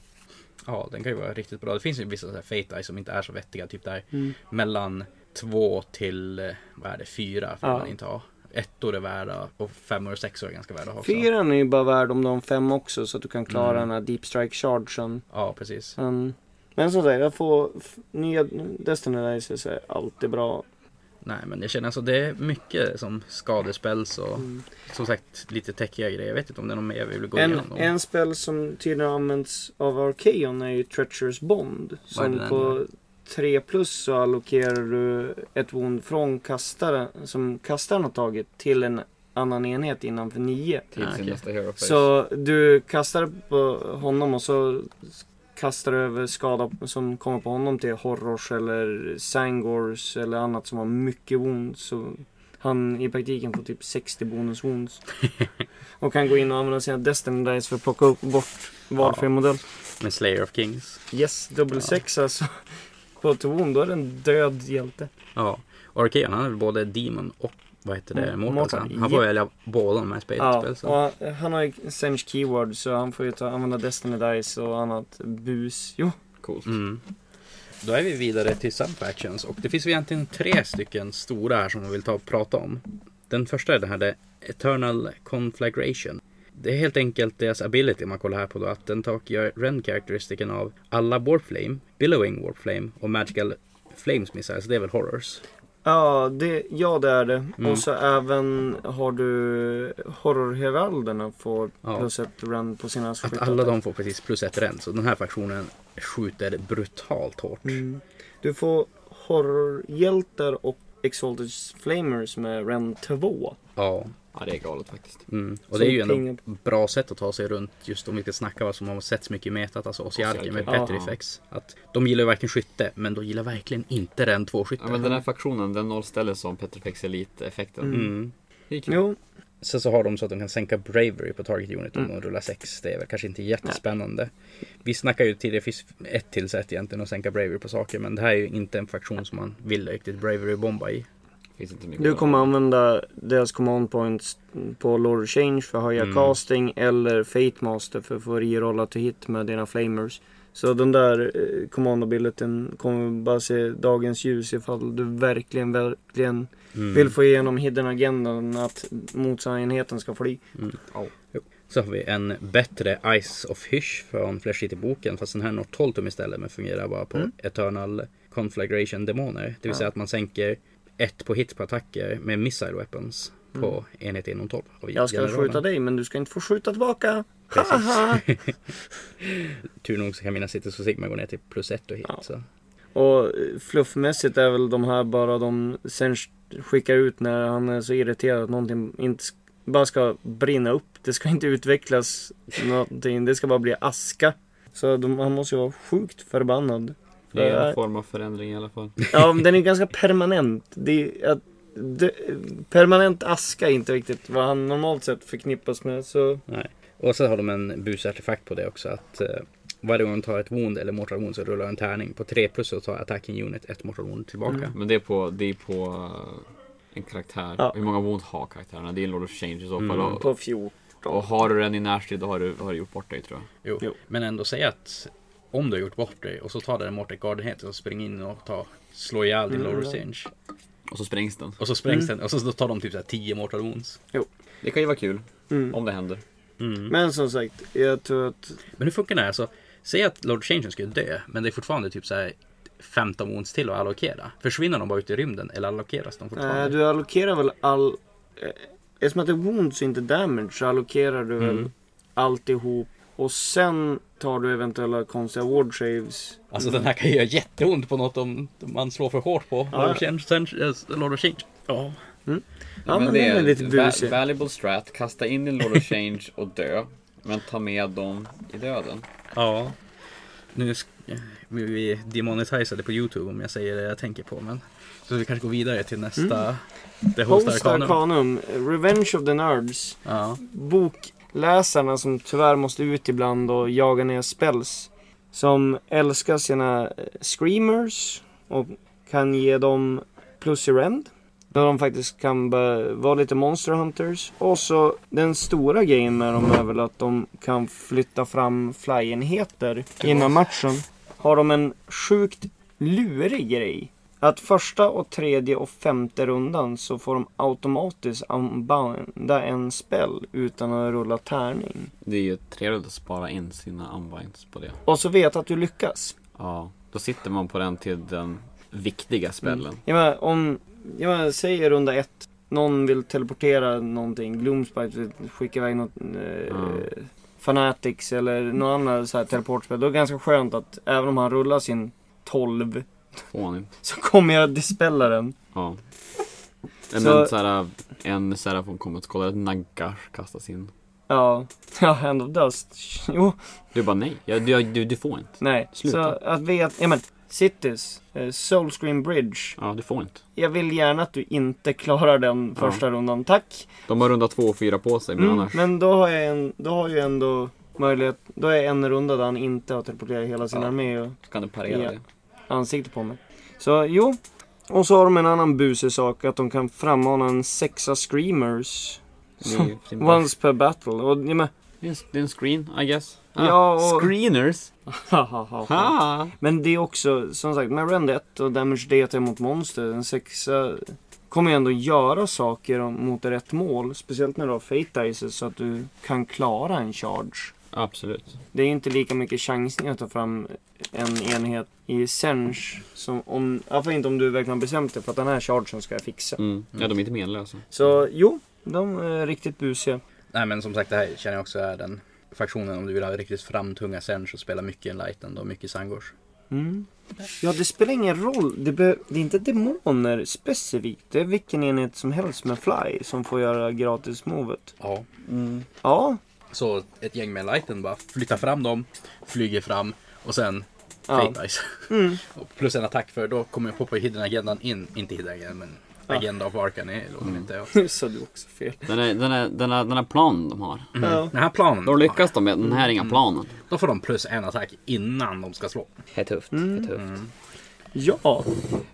Ja, den kan ju vara riktigt bra. Det finns ju vissa så här fate eyes som inte är så vettiga. Typ där Mm. mellan två till, eh, vad är det, fyra får Ja. man inte ha. Ettor är värda och femmor och sexor är ganska värda också. Fyran är ju bara värd om du har en fem också så att du kan klara Mm. den här Deep Strike Chargen. Ja, precis. Men, men som sagt, jag får f- nya Destiny är alltid bra. Nej, men jag känner alltså det är mycket som skadespels och Mm. som sagt lite täckiga grejer. Jag vet inte om det är någon mer vi vill gå En, igenom. en spel som tydligen används av Arkeon är ju Treacherous Bond. Som på 3 plus så allokerar du ett wound från kastaren som kastaren har tagit till en annan enhet innanför 9. Till Ah, sin nästa hero face. Så du kastar på honom och så kastar över skada som kommer på honom till Horrors eller Sangors eller annat som har mycket wounds. Så han i praktiken får typ 60 bonus wounds. och kan gå in och använda sina Destiny Dice för att plocka upp bort valfri Ja. modell. Med Slayer of Kings. Yes, dubbel Ja. sex alltså. På ett wound, då är det en död hjälte. Ja. Och Arkeon han är både Demon och vad heter det? Mm, Mortal. Mortal. så Han får Ja. välja båda de här Ja, spelspelsen. och han har ju Sench Keyword så han får ju ta, använda Destiny Dice och annat bus. Jo, Coolt. Mm. Då är vi vidare till Subfactions och det finns ju egentligen tre stycken stora här som man vill ta och prata om. Den första är den här The Eternal Conflagration. Det är helt enkelt deras ability om man kollar här på då att den tar gör rend-karaktäristiken av alla Warpflame, Billowing Warpflame och Magical Flames Missiles. Det är väl Horrors? Ja, det, ja det är det. Mm. Och så även har du Horrorheralderna får Ja. plus ett run på sina Att skyttar. alla de får precis plus ett rend. Så den här faktionen skjuter brutalt hårt. Mm. Du får horrorhjältar och Exalted Flamers med rend 2. Ja. Ja, det är galet faktiskt. Mm. Och Som det är ju ändå ett bra sätt att ta sig runt just om vi ska snacka vad som har setts mycket i metat, alltså Osiarken med. Petrifex. Att de gillar ju verkligen skytte, men de gillar verkligen inte den två skytte. Ja, men den här faktionen, den nollställer som Petrifex Elite-effekten. Mm. mm. Jo, Sen så har de så att de kan sänka Bravery på Target Unit om Mm. de rullar 6. Det är väl kanske inte jättespännande. Vi snackar ju tidigare, det finns ett till sätt egentligen att sänka Bravery på saker, men det här är ju inte en faktion som man vill riktigt Bravery-bomba i. Finns inte mycket Du att- kommer använda deras command points på Lord Change för att höja Mm. casting eller Fate Master för att få rerolla till hit med dina flamers. Så den där eh, command abilityn kommer bara se dagens ljus ifall du verkligen, verkligen Mm. vill få igenom hidden agendan att motståndarenheten ska fly. Så har vi en bättre Ice of Hysh från Flash City-boken. Fast den här når 12 tum istället men fungerar bara på Mm. Eternal Conflagration Demoner. Det vill Ja. säga att man sänker ett på hit på attacker med Missile Weapons på enhet inom 12. av Jag ska generalen. skjuta dig men du ska inte få skjuta tillbaka. Precis. Tur nog så kan mina Cities och Sigma gå ner till plus ett och hit. Ja. Så. Och eh, fluffmässigt är väl de här bara de sen skickar ut när han är så irriterad att någonting inte bara ska brinna upp. Det ska inte utvecklas någonting. Det ska bara bli aska. Så de, han måste ju vara sjukt förbannad. Det är en form av förändring i alla fall. Ja, men den är ganska permanent. Det, är- att, det, permanent aska är inte riktigt vad han normalt sett förknippas med. Så Nej. Och så har de en busartefakt på det också. Att eh, varje gång de tar ett wound eller mortal wound så rullar en tärning. På 3 plus så tar attacking unit ett mortal wound tillbaka. Mm. Men det är på, det är på uh, en karaktär. Ja. Hur många wound har karaktärerna? Det är en Lord of Change i så fall. Mm. Och, på 14. och har du den i närstrid då har du, har du gjort bort dig tror jag. Jo. Jo. Men ändå säga att om du har gjort bort dig och så tar den Mortal Guardianhet och springer in och tar, slår ihjäl din Mm, ja. Change. Och så sprängs den. Och så sprängs Mm. den och så tar de typ så här 10 Mortal Wounds. Det kan ju vara kul Mm. om det händer. Mm. Men som sagt, jag tror att Men hur funkar det här? Så, säg att Lord of Change skulle dö, men det är fortfarande typ så här 15 wounds till att allokera. Försvinner de bara ut i rymden eller allokeras de fortfarande? Nej, du allokerar väl all... Eh, eftersom att det är wounds och inte damage så allokerar du väl Mm. alltihop. Och sen tar du eventuella konstiga ward saves. Alltså den här kan ju göra jätteont på något om man slår för hårt på Ja. Lord of Change. Of Change. Ja. Ja, men, det är lite busig. valuable strat, kasta in din Lord of Change och dö. Men ta med dem i döden. Ja. Nu blir vi demonetiserade på Youtube om jag säger det jag tänker på. Men så vi kanske går vidare till nästa. Det Host Host Arcanum. Arcanum, Revenge of the Nerds. Ja. Läsarna som tyvärr måste ut ibland och jaga ner spells. Som älskar sina eh, screamers och kan ge dem plus i rend. När de faktiskt kan vara lite monster hunters. Och så den stora grejen med dem är väl att de kan flytta fram flyenheter innan matchen. Har de en sjukt lurig grej. Att första och tredje och femte rundan så får de automatiskt unbinda en spell utan att rulla tärning. Det är ju trevligt att spara in sina unbinds på det. Och så vet att du lyckas. Ja, då sitter man på den till den viktiga spellen. Jag menar, om, jag menar, säg runda ett. Någon vill teleportera någonting. Gloomspite vill skicka iväg något. Eh, Mm. Fanatics eller någon annan så här teleportspel. Då är det ganska skönt att även om han rullar sin 12 Fånigt. så kommer jag dispella den. Ja. Så- Men såhär, en Serafon kommer att kolla att Nagash kastas in. Ja, ja, Hand of Dust. Jo, Du bara nej, ja, du, du, du får inte. nej. Sluta. Så att veta, ja men, Cities, eh, Soulscream Bridge. Ja, du får inte. Jag vill gärna att du inte klarar den Ja. första rundan, tack. De har runda två och fyra på sig, men Mm, annars. men då har jag en, då har ju ändå möjlighet, då är en runda där han inte har teleporterat hela sin Ja. armé och kan du parera Ja. det. Ansikte på mig. Så jo. Och så har de en annan busig sak att de kan frammana en sexa screamers. Ju sin- Once per battle. Och ja, men, det är en- screen, I guess. Ja, och- Screeners! Men det är också, som sagt, med Rend 1 och Damage DT mot monster, en sexa kommer ju ändå göra saker mot rätt mål. Speciellt när du har Fate Dices så att du kan klara en charge. Absolut. Det är inte lika mycket chansning att ta fram en enhet i Sench som om, i alla fall inte om du verkligen har bestämt dig för att den här chargen ska jag fixa. Mm. Ja, de är inte menlösa. Så jo, de är riktigt busiga. Nej men som sagt det här känner jag också är den faktionen om du vill ha riktigt framtunga Sench och spela mycket Enlightened och mycket Sangors. Mm. Ja, det spelar ingen roll. Det, be- det är inte demoner specifikt. Det är vilken enhet som helst med Fly som får göra gratis-movet. Ja. Ja, Så ett gäng med Enlightened bara flyttar fram dem, flyger fram och sen ja. Fate Dice. Mm. Plus en attack för då kommer jag poppa Hidden Agendan in, inte Hidden Agendan men Ja. Agenda of Arcan är låter Mm. inte jag. Nu sa du också fel. Den är, den är, den är, den är planen de har. Ja. Den här planen, Då lyckas de med den här är inga planen. då får de plus en attack innan de ska slå. Det är tufft. Mm. Det är tufft. Mm. Ja.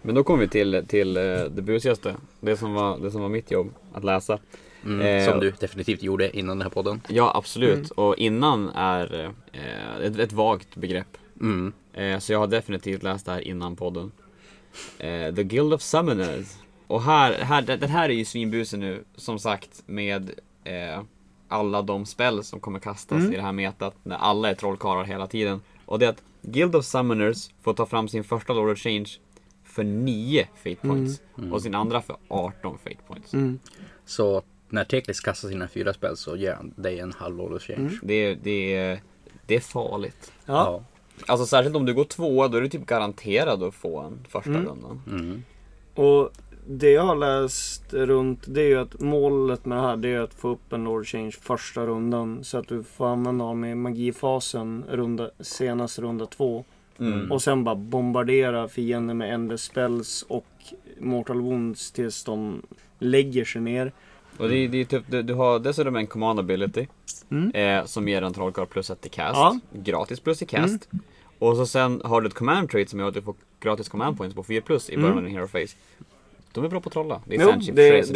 Men då kommer vi till, till eh, det busigaste. Det som, var, det som var mitt jobb, att läsa. Mm, Eh, som du definitivt gjorde innan den här podden. Ja, absolut. Mm. Och innan är eh, ett, ett vagt begrepp. Mm. Eh, så jag har definitivt läst det här innan podden. Eh, The Guild of Summoners. Och här, här, den här är ju svinbusig nu, som sagt, med eh, alla de spel som kommer kastas Mm. i det här metat, när alla är trollkarlar hela tiden. Och det är att Guild of Summoners får ta fram sin första Lord of Change för 9 Fate Points. Och sin andra för 18 Fate Points. Mm. Så när Teklis kastar sina fyra spel så ger han dig en halv Lord of Change. Det, är- det, är- det är farligt. Ja. Alltså särskilt om du går tvåa, då är du typ garanterad att få en första Mm. rundan. Mm. Och det jag har läst runt det är ju att målet med det här det är att få upp en Lord Change första rundan. Så att du får använda dem i magifasen runda, senast runda två. Mm. Och sen bara bombardera fienden med Ender Spells och Mortal Wounds tills de lägger sig ner. Och det, är- det är typ, du, du har dessutom en command ability. Mm. Eh, som ger en trollkarl plus ett i cast. Ja. Gratis plus i cast. Och så sen har du ett command trait som gör att du får gratis command points på 4 plus i början av din hero face. De är bra på att trolla. Det är Jo, det, det inte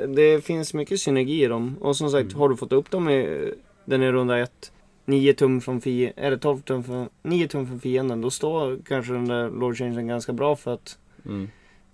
så... det, det finns mycket synergi i dem. Och som sagt, har du fått upp dem i den är runda ett 9 tum från fienden, eller 12 tum från, 9 tum från fienden, då står kanske den där Lord Changen ganska bra för att Mm.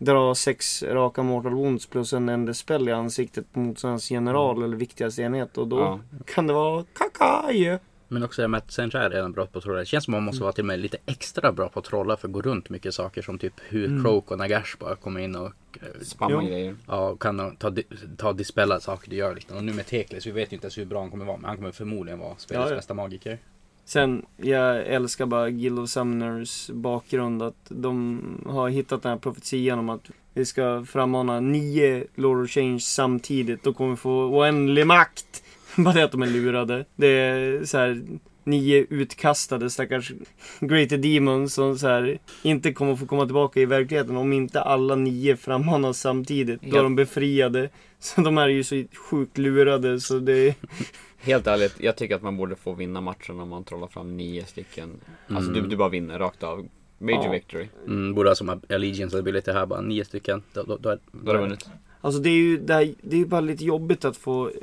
Dra sex raka Mortal Wounds plus en enda spell i ansiktet på motståndarens general eller viktigaste enhet. Och då Ja. kan det vara kakaj. Men också med att Sencha är redan bra på att trolla. Det känns som att man måste vara till och med lite extra bra på att trolla för att gå runt mycket saker som typ hur Mm. Croak och Nagash bara kommer in och eh, Spamma grejer. ja, kan ta, ta dispella saker du gör. Liksom. Och nu med Teklis, vi vet ju inte ens hur bra han kommer vara. Men han kommer förmodligen vara spelets Ja, ja. bästa magiker. Sen, jag älskar bara Guild of Summoners bakgrund. Att de har hittat den här profetian om att vi ska frammana nio Lord of Change samtidigt. Då kommer vi få oändlig makt. Bara det att de är lurade. Det är så här nio utkastade stackars Greater Demons som så här inte kommer få komma tillbaka i verkligheten om inte alla nio frammanas samtidigt. Då är de befriade. Så de är ju så sjukt lurade så det Helt ärligt, jag tycker att man borde få vinna matchen om man trollar fram nio stycken. Alltså Mm. du, du bara vinner rakt av. Major Ja. victory. Mm, borde ha som Allegiance ability här bara nio stycken. Då, då, då, är- Då har du vunnit. Alltså det är ju det, här, det är bara lite jobbigt att få eh,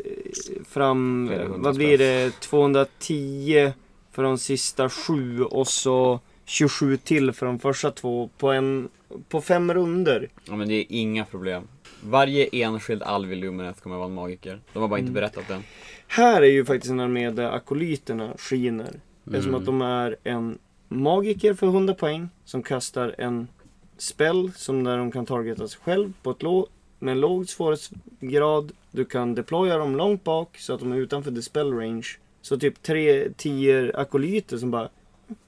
fram, vad blir det, 210 för de sista sju och så 27 till för de första två på en, på fem runder. Ja men det är inga problem. Varje enskild alv i Luminet kommer vara en magiker. De har bara inte Mm. berättat den. Här är ju faktiskt en armé där akolyterna skiner. Eftersom Mm. att de är en magiker för 100 poäng som kastar en spell som där de kan targeta sig själv på ett låg, med en låg svårighetsgrad. Du kan deploya dem långt bak så att de är utanför the spell range. Så typ tre, tio akolyter som bara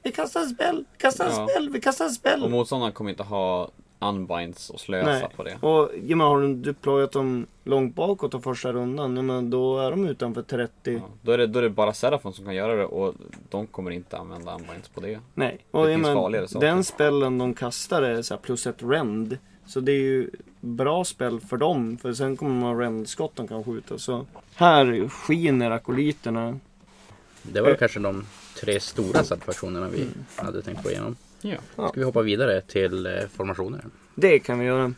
Vi kastar en spell, vi kastar en Ja. spell, vi kastar en spell. Och motståndaren kommer inte ha unbinds och slösa Nej. på det. Och ja, men har du deployat dem långt bakåt av första rundan, ja, men då är de utanför 30. Ja. Då, är det, då är det bara Serafon som kan göra det och de kommer inte använda unbinds på det. Nej. Det Och, ja, finns men, farligare saker. den spellen de kastar är så här plus ett rend. Så det är ju bra spel för dem. För sen kommer man ha rendskott de kan skjuta. Så här skiner akolyterna. Det var ju kanske de tre stora subfaktionerna vi hade tänkt gå igenom. Ja. Ja. Ska vi hoppa vidare till eh, formationer? Det kan vi göra.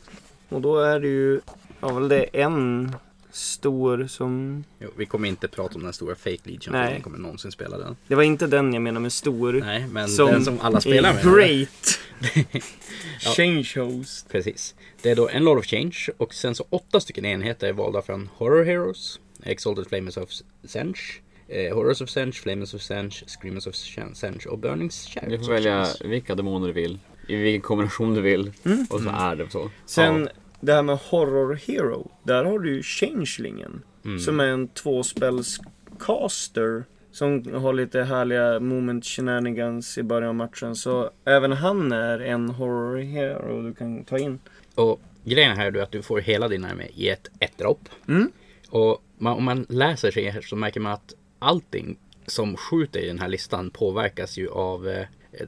Och då är det ju, ja väl det är en stor som... Jo, vi kommer inte prata om den stora Fake Legion, för Nej. ingen kommer någonsin spela den. Det var inte den jag menar med stor. Nej, men Som den som alla spelar med. Great! Ja. Change host. Precis. Det är då en Lord of Change och sen så åtta stycken enheter är valda från Horror Heroes, Exalted Flames of Sench, eh, Horrors of Sench, Flames of Sench, Screamers of Sench och Burning Chariots Du får välja Sench. vilka demoner du vill. I vilken kombination du vill. Mm. Och så är det så. Sen Ja. det här med Horror Hero. Där har du ju Changelingen. Mm. Som är en tvåspelscaster. Som har lite härliga moment shenanigans i början av matchen. Så även han är en Horror Hero du kan ta in. Och grejen här är att du får hela din armé i ett ett dropp. Mm. Och man, om man läser sig här så märker man att allting som skjuter i den här listan påverkas ju av eh,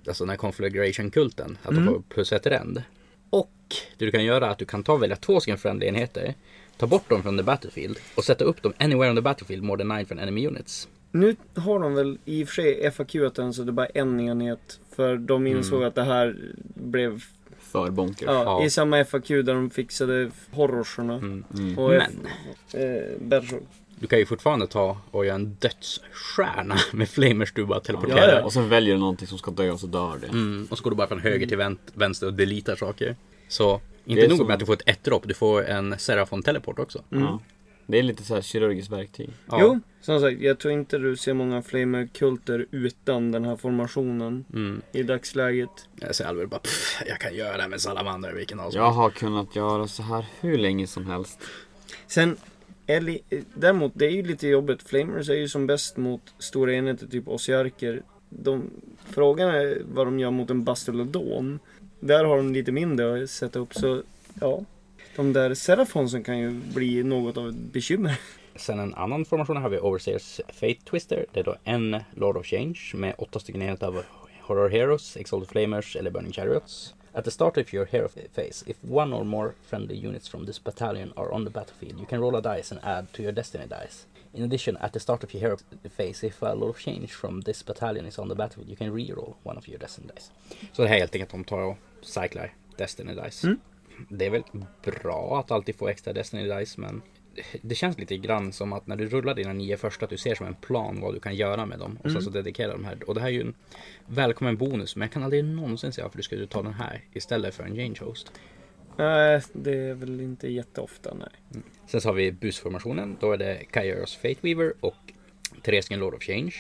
alltså den här conflagration-kulten. Att Mm. du får plus ett rend. Och det du kan göra är att du kan ta och välja två stycken friendly enheter. Ta bort dem från the battlefield och sätta upp dem anywhere on the battlefield more than nine from enemy units. Nu har de väl i och för sig FAQ den så det är bara en enhet. För de insåg att det här blev för bonkers. Ja, Ja. I samma FAQ där de fixade horrorserna. Mm. Mm. Och Men F- eh. Du kan ju fortfarande ta och göra en dödsstjärna med flamers du bara Ja, teleporterar. ja. Och sen väljer du någonting som ska dö och så dör det. Mm, och så går du bara från höger till vän- vänster och deletar saker. Så inte nog som- med att du får ett ett drop, du får en Serafon teleport också. Mm. Ja. Det är lite så här kirurgiskt verktyg. Ja. Jo, som sagt, jag tror inte du ser många flamer-kulter utan den här formationen Mm. i dagsläget. Jag säger aldrig bara pff, jag kan göra det med salamander vilken av som Jag har kunnat göra så här hur länge som helst. Sen, Eli, eh, däremot, det är ju lite jobbigt. Flamers är ju som bäst mot stora enheter, typ Ossiarker. De, frågan är vad de gör mot en Bastillodon. Där har de lite mindre att sätta upp, så ja. De där Serafonsen kan ju bli något av ett bekymmer. Sen en annan formation har vi Overseers Fate Twister. Det är då en Lord of Change med åtta stycken enheter av Horror Heroes, Exalted Flamers eller Burning Chariots. At the start of your hero phase, if one or more friendly units from this battalion are on the battlefield, you can roll a dice and add to your destiny dice. In addition, at the start of your hero phase, if a Lord of Change from this battalion is on the battlefield, you can reroll one of your destiny dice. Så det här är helt enkelt att de tar och cyclar destiny dice. Mm. Det är väl bra att alltid få extra destiny dice, men det känns lite grann som att när du rullar dina nio första att du ser som en plan vad du kan göra med dem och sen så dedikerar de här. Och det här är ju en välkommen bonus men jag kan aldrig någonsin säga varför du skulle ta den här istället för en change host. Nej, det är väl inte jätteofta, nej. Sen så har vi busformationen. Då är det Kairos Fate Weaver och stycken Lord of Change.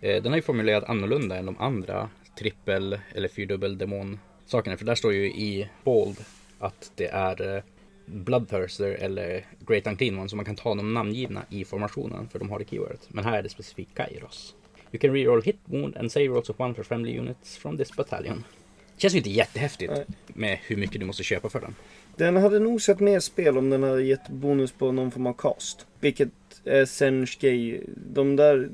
Eh, Den är ju formulerad annorlunda än de andra trippel eller fyrdubbel demon sakerna. För där står ju i bold att det är eh, Bloodthirster eller Great Unclean One så man kan ta de namngivna i formationen för de har det keywordet. Men här är det specifikt Kairos. You can reroll hit wound and save rolls of one for friendly units from this battalion. Känns ju inte jättehäftigt Nej. med hur mycket du måste köpa för den. Den hade nog sett mer spel om den hade gett bonus på någon form av cast. Vilket är Senshgay. De där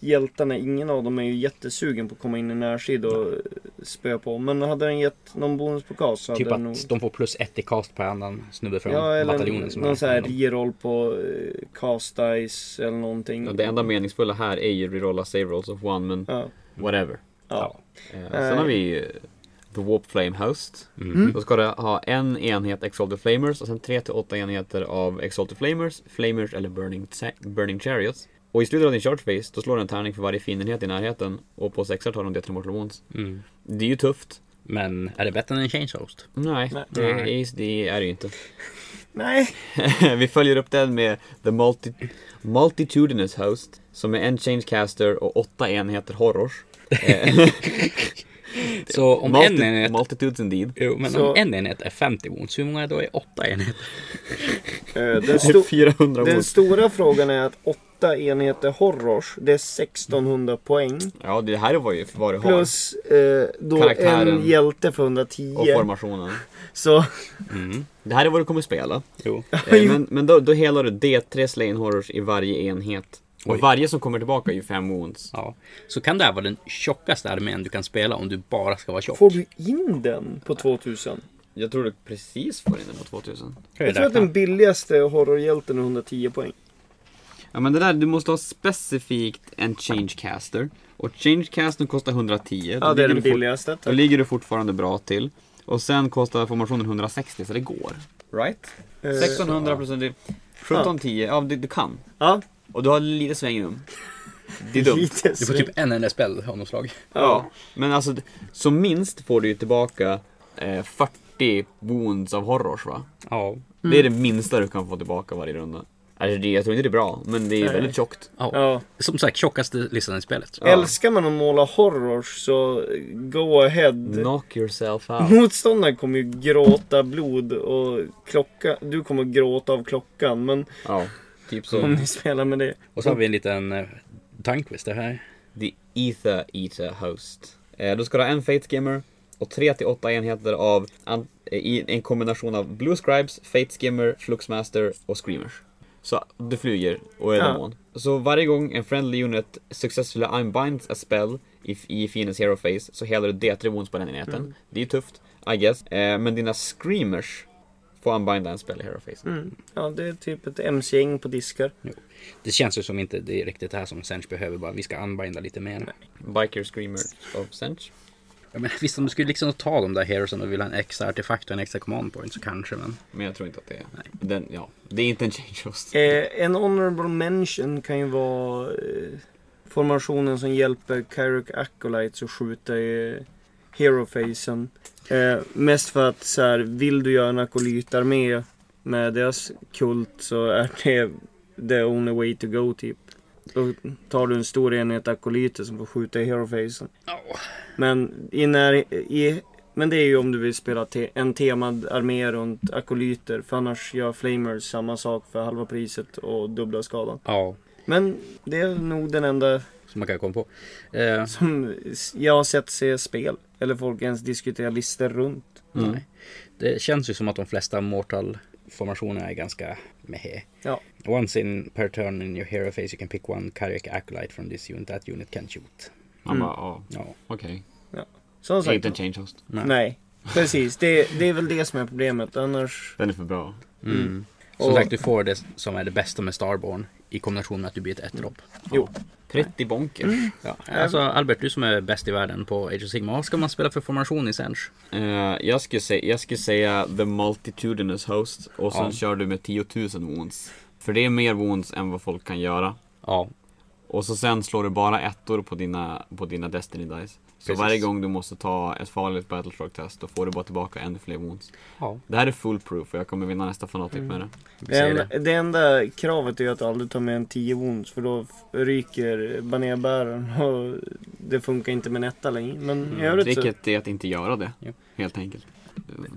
hjältarna, ingen av dem är ju jättesugen på att komma in i närsid och spöa på. Men hade den gett någon bonus på cast så hade Typ den nog... att de får plus ett i cast per annan snubbe från Ja, eller bataljonen som någon sån här reroll på eh, cast dice eller någonting. Ja, Det enda meningsfulla här är ju rerolla save rolls of one, men Ja. whatever. ja. Eh, Nej. sen har vi eh, The Warp Flame Host. Mm. Då ska det ha en enhet Exalted Flamers och sen 3-8 enheter av Exalted Flamers, Flamers eller Burning, Burning Chariots. Och i slutet av din charge phase, då slår du en tärning för varje fiendenhet i närheten och på sexar tar de det till Mortal Wounds. Mm. Det är ju tufft. Men är det bättre än en change host? Nej, Nej. Det, är, det är det ju inte. Nej. Vi följer upp den med The multi Multitudinous Host, som är en Changecaster och åtta enheter Horrors. Så om multi- en enhet... Multitudes indeed. Jo, men Så- om en enhet är 50 wounds, hur många då är åtta enheter? Eh, Den, sto 400 den stora frågan är att åtta enheter horrors, det är 1600 poäng. Ja, det här var ju vad du har. Plus eh, då Karaktären. en hjälte för 110. Och formationen. Så Mm. Det här är vad du kommer spela. Jo. Eh, men men då, då helar du D3 Slain Horrors i varje enhet. Och Oj. varje som kommer tillbaka är ju 5 wounds. Ja. Så kan det här vara den tjockaste armén du kan spela om du bara ska vara tjock? får du in den på 2000. Jag tror du precis får in den på 2000. Kan Jag tror att den billigaste horrorhjälten är 110 poäng. Ja men det där, du måste ha specifikt en Changecaster. Och Changecaster kostar 110. Ja, det är den billigaste. Då ligger du fortfarande bra till. Och sen kostar formationen 160 så det går. Right? Eh, 1600 plus det 1710, ja du, du kan. Ja, Och du har lite svängrum. Det är dumt. lite Du får typ en enda spel av något slag. Ja, men alltså som minst får du ju tillbaka eh, 40 wounds av horrors va? Ja. Det är det minsta du kan få tillbaka varje runda. Alltså det, jag tror inte det är bra, men det är Nej. väldigt tjockt. ja. Ja. Som sagt, tjockaste listan i spelet. Ja. Älskar man att måla horrors så go ahead. Knock yourself out. Motståndaren kommer ju gråta blod och klocka, du kommer gråta av klockan. Men Ja, typ om så. ni spelar med det. Och så har vi en liten eh, det här. The Ether Eater Host. Eh, då ska du ha en Fate Skimmer och 3-8 enheter av an- eh, i en kombination av Blue Scribes, Fate Skimmer, Fluxmaster och Screamers. Så du flyger och är Ja. demon. Så varje gång en friendly unit successfully unbinds a spell i, i fiendens hero phase så helar du D3 wounds på den enheten. Mm. Det är tufft, I guess. Eh, men dina Screamers får unbinda en spell i hero phase. Mm. Ja, det är typ ett MC-gäng på diskar. Det känns ju som inte det är riktigt det här som Sench behöver. Bara vi ska unbinda lite mer. Biker Screamers of Sench. Ja, men visst, om du skulle liksom ta de där heroesen och vill ha en extra artefakt och en extra command point så kanske, men... Men jag tror inte att det är... Den, ja, det är inte en change host. Eh, en honorable mention kan ju vara eh, formationen som hjälper Kyrok Acolytes att skjuta i Hero-facen. Eh, mest för att så här, vill du göra en akolytarmé med deras kult så är det the only way to go typ. Då tar du en stor enhet akolyter som får skjuta i Hero-facen. Men, i när, i, men det är ju om du vill spela te, en temad armé runt akolyter. För annars gör Flamers samma sak för halva priset och dubbla skadan. Ja, Men det är nog den enda som man kan komma på. Eh, som jag har sett se spel. Eller folk ens diskutera listor runt. Mm. Nej. Det känns ju som att de flesta Mortal-formationerna är ganska mehe. Ja. Once in per turn in your hero phase you can pick one Carrick Acolyte from this unit. That unit can shoot. Man Mm. bara, ja, Ja, okej. Det är sagt. inte en change host. nej. Nej. Precis. Det, det är väl det som är problemet. Annars. Den är för bra. Mm. Som Och- sagt, du får det som är det bästa med Starborn i kombination med att du blir ett ett-dropp. Jo. Pretty bonkers. Mm. Ja. Alltså Albert, du som är bäst i världen på Age of Sigma, vad ska man spela för formation i Sench? Eh, jag, skulle säga, jag skulle säga The Multitudinous Host och sen Ja. kör du med 10 000 wounds. För det är mer wounds än vad folk kan göra. Ja, Och så sen slår du bara ettor på dina, på dina Destiny Dice. Så Precis. varje gång du måste ta ett farligt Battleshock test, då får du bara tillbaka ännu fler wounds. ja. Det här är full proof och jag kommer vinna nästa fanatik med det. Det enda, det. det enda kravet är att du aldrig tar med en 10 wounds. För då ryker banerbäraren. Och det funkar inte med netta längre. Men i Mm, övrigt så. Tricket är att inte göra det, Ja. helt enkelt.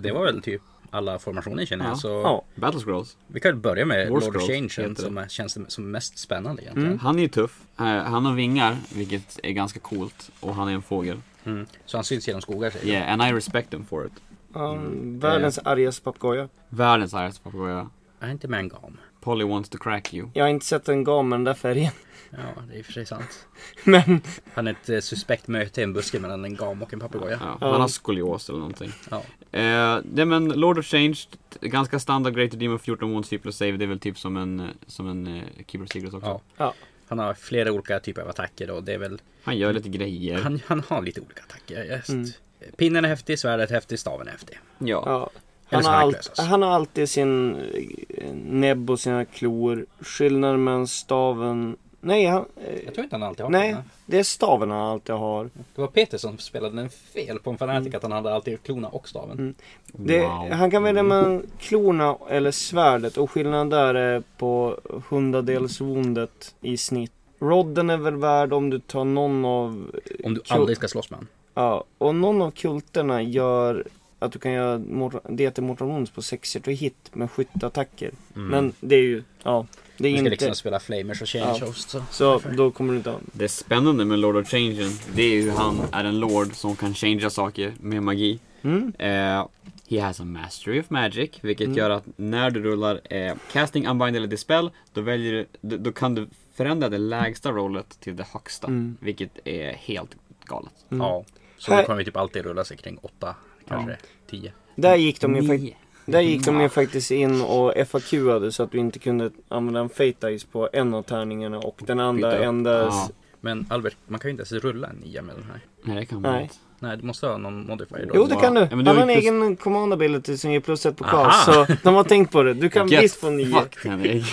Det var väl typ alla formationer känner jag. Ja. Så Ja. Battle Scrolls. vi kan börja med War Lord of Change som är, känns som mest spännande egentligen. Mm. Han är ju tuff. Eh, han har vingar, vilket är ganska coolt. Och han är en fågel. Mm. Så han syns genom skogar säger? Yeah, and I respect him for it. Ja, världens argaste papegoja. Världens argaste papegoja. Är inte med en gam? Polly wants to crack you. Jag har inte sett en gam med den där färgen. Ja, det är i och för sig sant. Men Han är ett eh, suspekt möte i en buske mellan en gam och en papegoja. Ja, Ja. Han har skolios eller någonting. Ja. Eh, det men Lord of Change, ganska standard Great Demon 14 wounds 4 plus save. Det är väl typ som en, eh, som en eh, Keeper of Secrets också. Ja. Ja. Han har flera olika typer av attacker och det är väl Han gör lite grejer. Han, han har lite olika attacker. Just. Mm. Pinnen är häftig, svärdet är häftig, staven är häftig. Ja. ja. Han har, alltså. han har alltid sin eh, näbb och sina klor. Skillnaden mellan staven... Nej, han, eh, Jag tror inte han alltid har nej, pinnar. det är staven han alltid har. Det var Peter som spelade den fel på en Fanatic att han hade alltid klorna och staven. Mm. Det, Wow. Han kan välja mellan klorna eller svärdet och skillnaden där är på hundradels woundet i snitt. Rodden är väl värd om du tar någon av... Om du aldrig ska slåss med honom. Ja, och någon av kulterna gör att du kan göra till Mortal på 6 to hit med skyttattacker. Men det är ju, ja, det är Mm. Du ska inte... liksom spela Flamers och Change Ja. Host. Så. Så då kommer du inte ha... Det spännande med Lord of Changen, det är hur han är en Lord som kan changea saker med magi. Mm. Eh, he has a mastery of magic, vilket Mm. gör att när du rullar eh, casting, unbind eller dispel, då, väljer du, då, då kan du förändra det lägsta rollet till det högsta. Mm. Vilket är helt galet. Mm. Ja. Så Här- då kommer vi typ alltid rulla sig kring 8, kanske 10. Där gick de ju fak- Nio. där gick de ju faktiskt in och FAQade så att du inte kunde använda en Fate Dice på en av tärningarna och den andra endast... Ja. Men Albert, man kan ju inte ens rulla en 9 med den här. Nej, det kan man Nej. inte. Nej, du måste ha någon modifier då. Jo det kan du. Ja, men Han du har har en plus- egen command ability som ger plus ett på cast. Så de har tänkt på det. Du kan Get visst få nio. fucked, Henrik.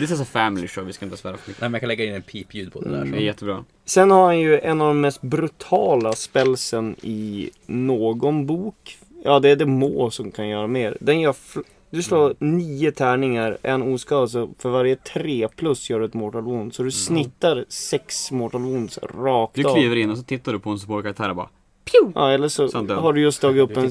This is a family show, vi ska inte svära för mycket. Nej, men jag kan lägga in en pipljud på det där. Mm. Det är jättebra. Sen har han ju en av de mest brutala spelsen i någon bok. Ja, det är det må som kan göra mer. Den gör du slår nio tärningar, en oskadad, så för varje tre plus gör du ett mortal wound. Så du snittar sex mortal wounds rakt Du av. kliver in och så tittar du på en supportkaraktär och bara Ja, eller så där. har du just tagit upp en...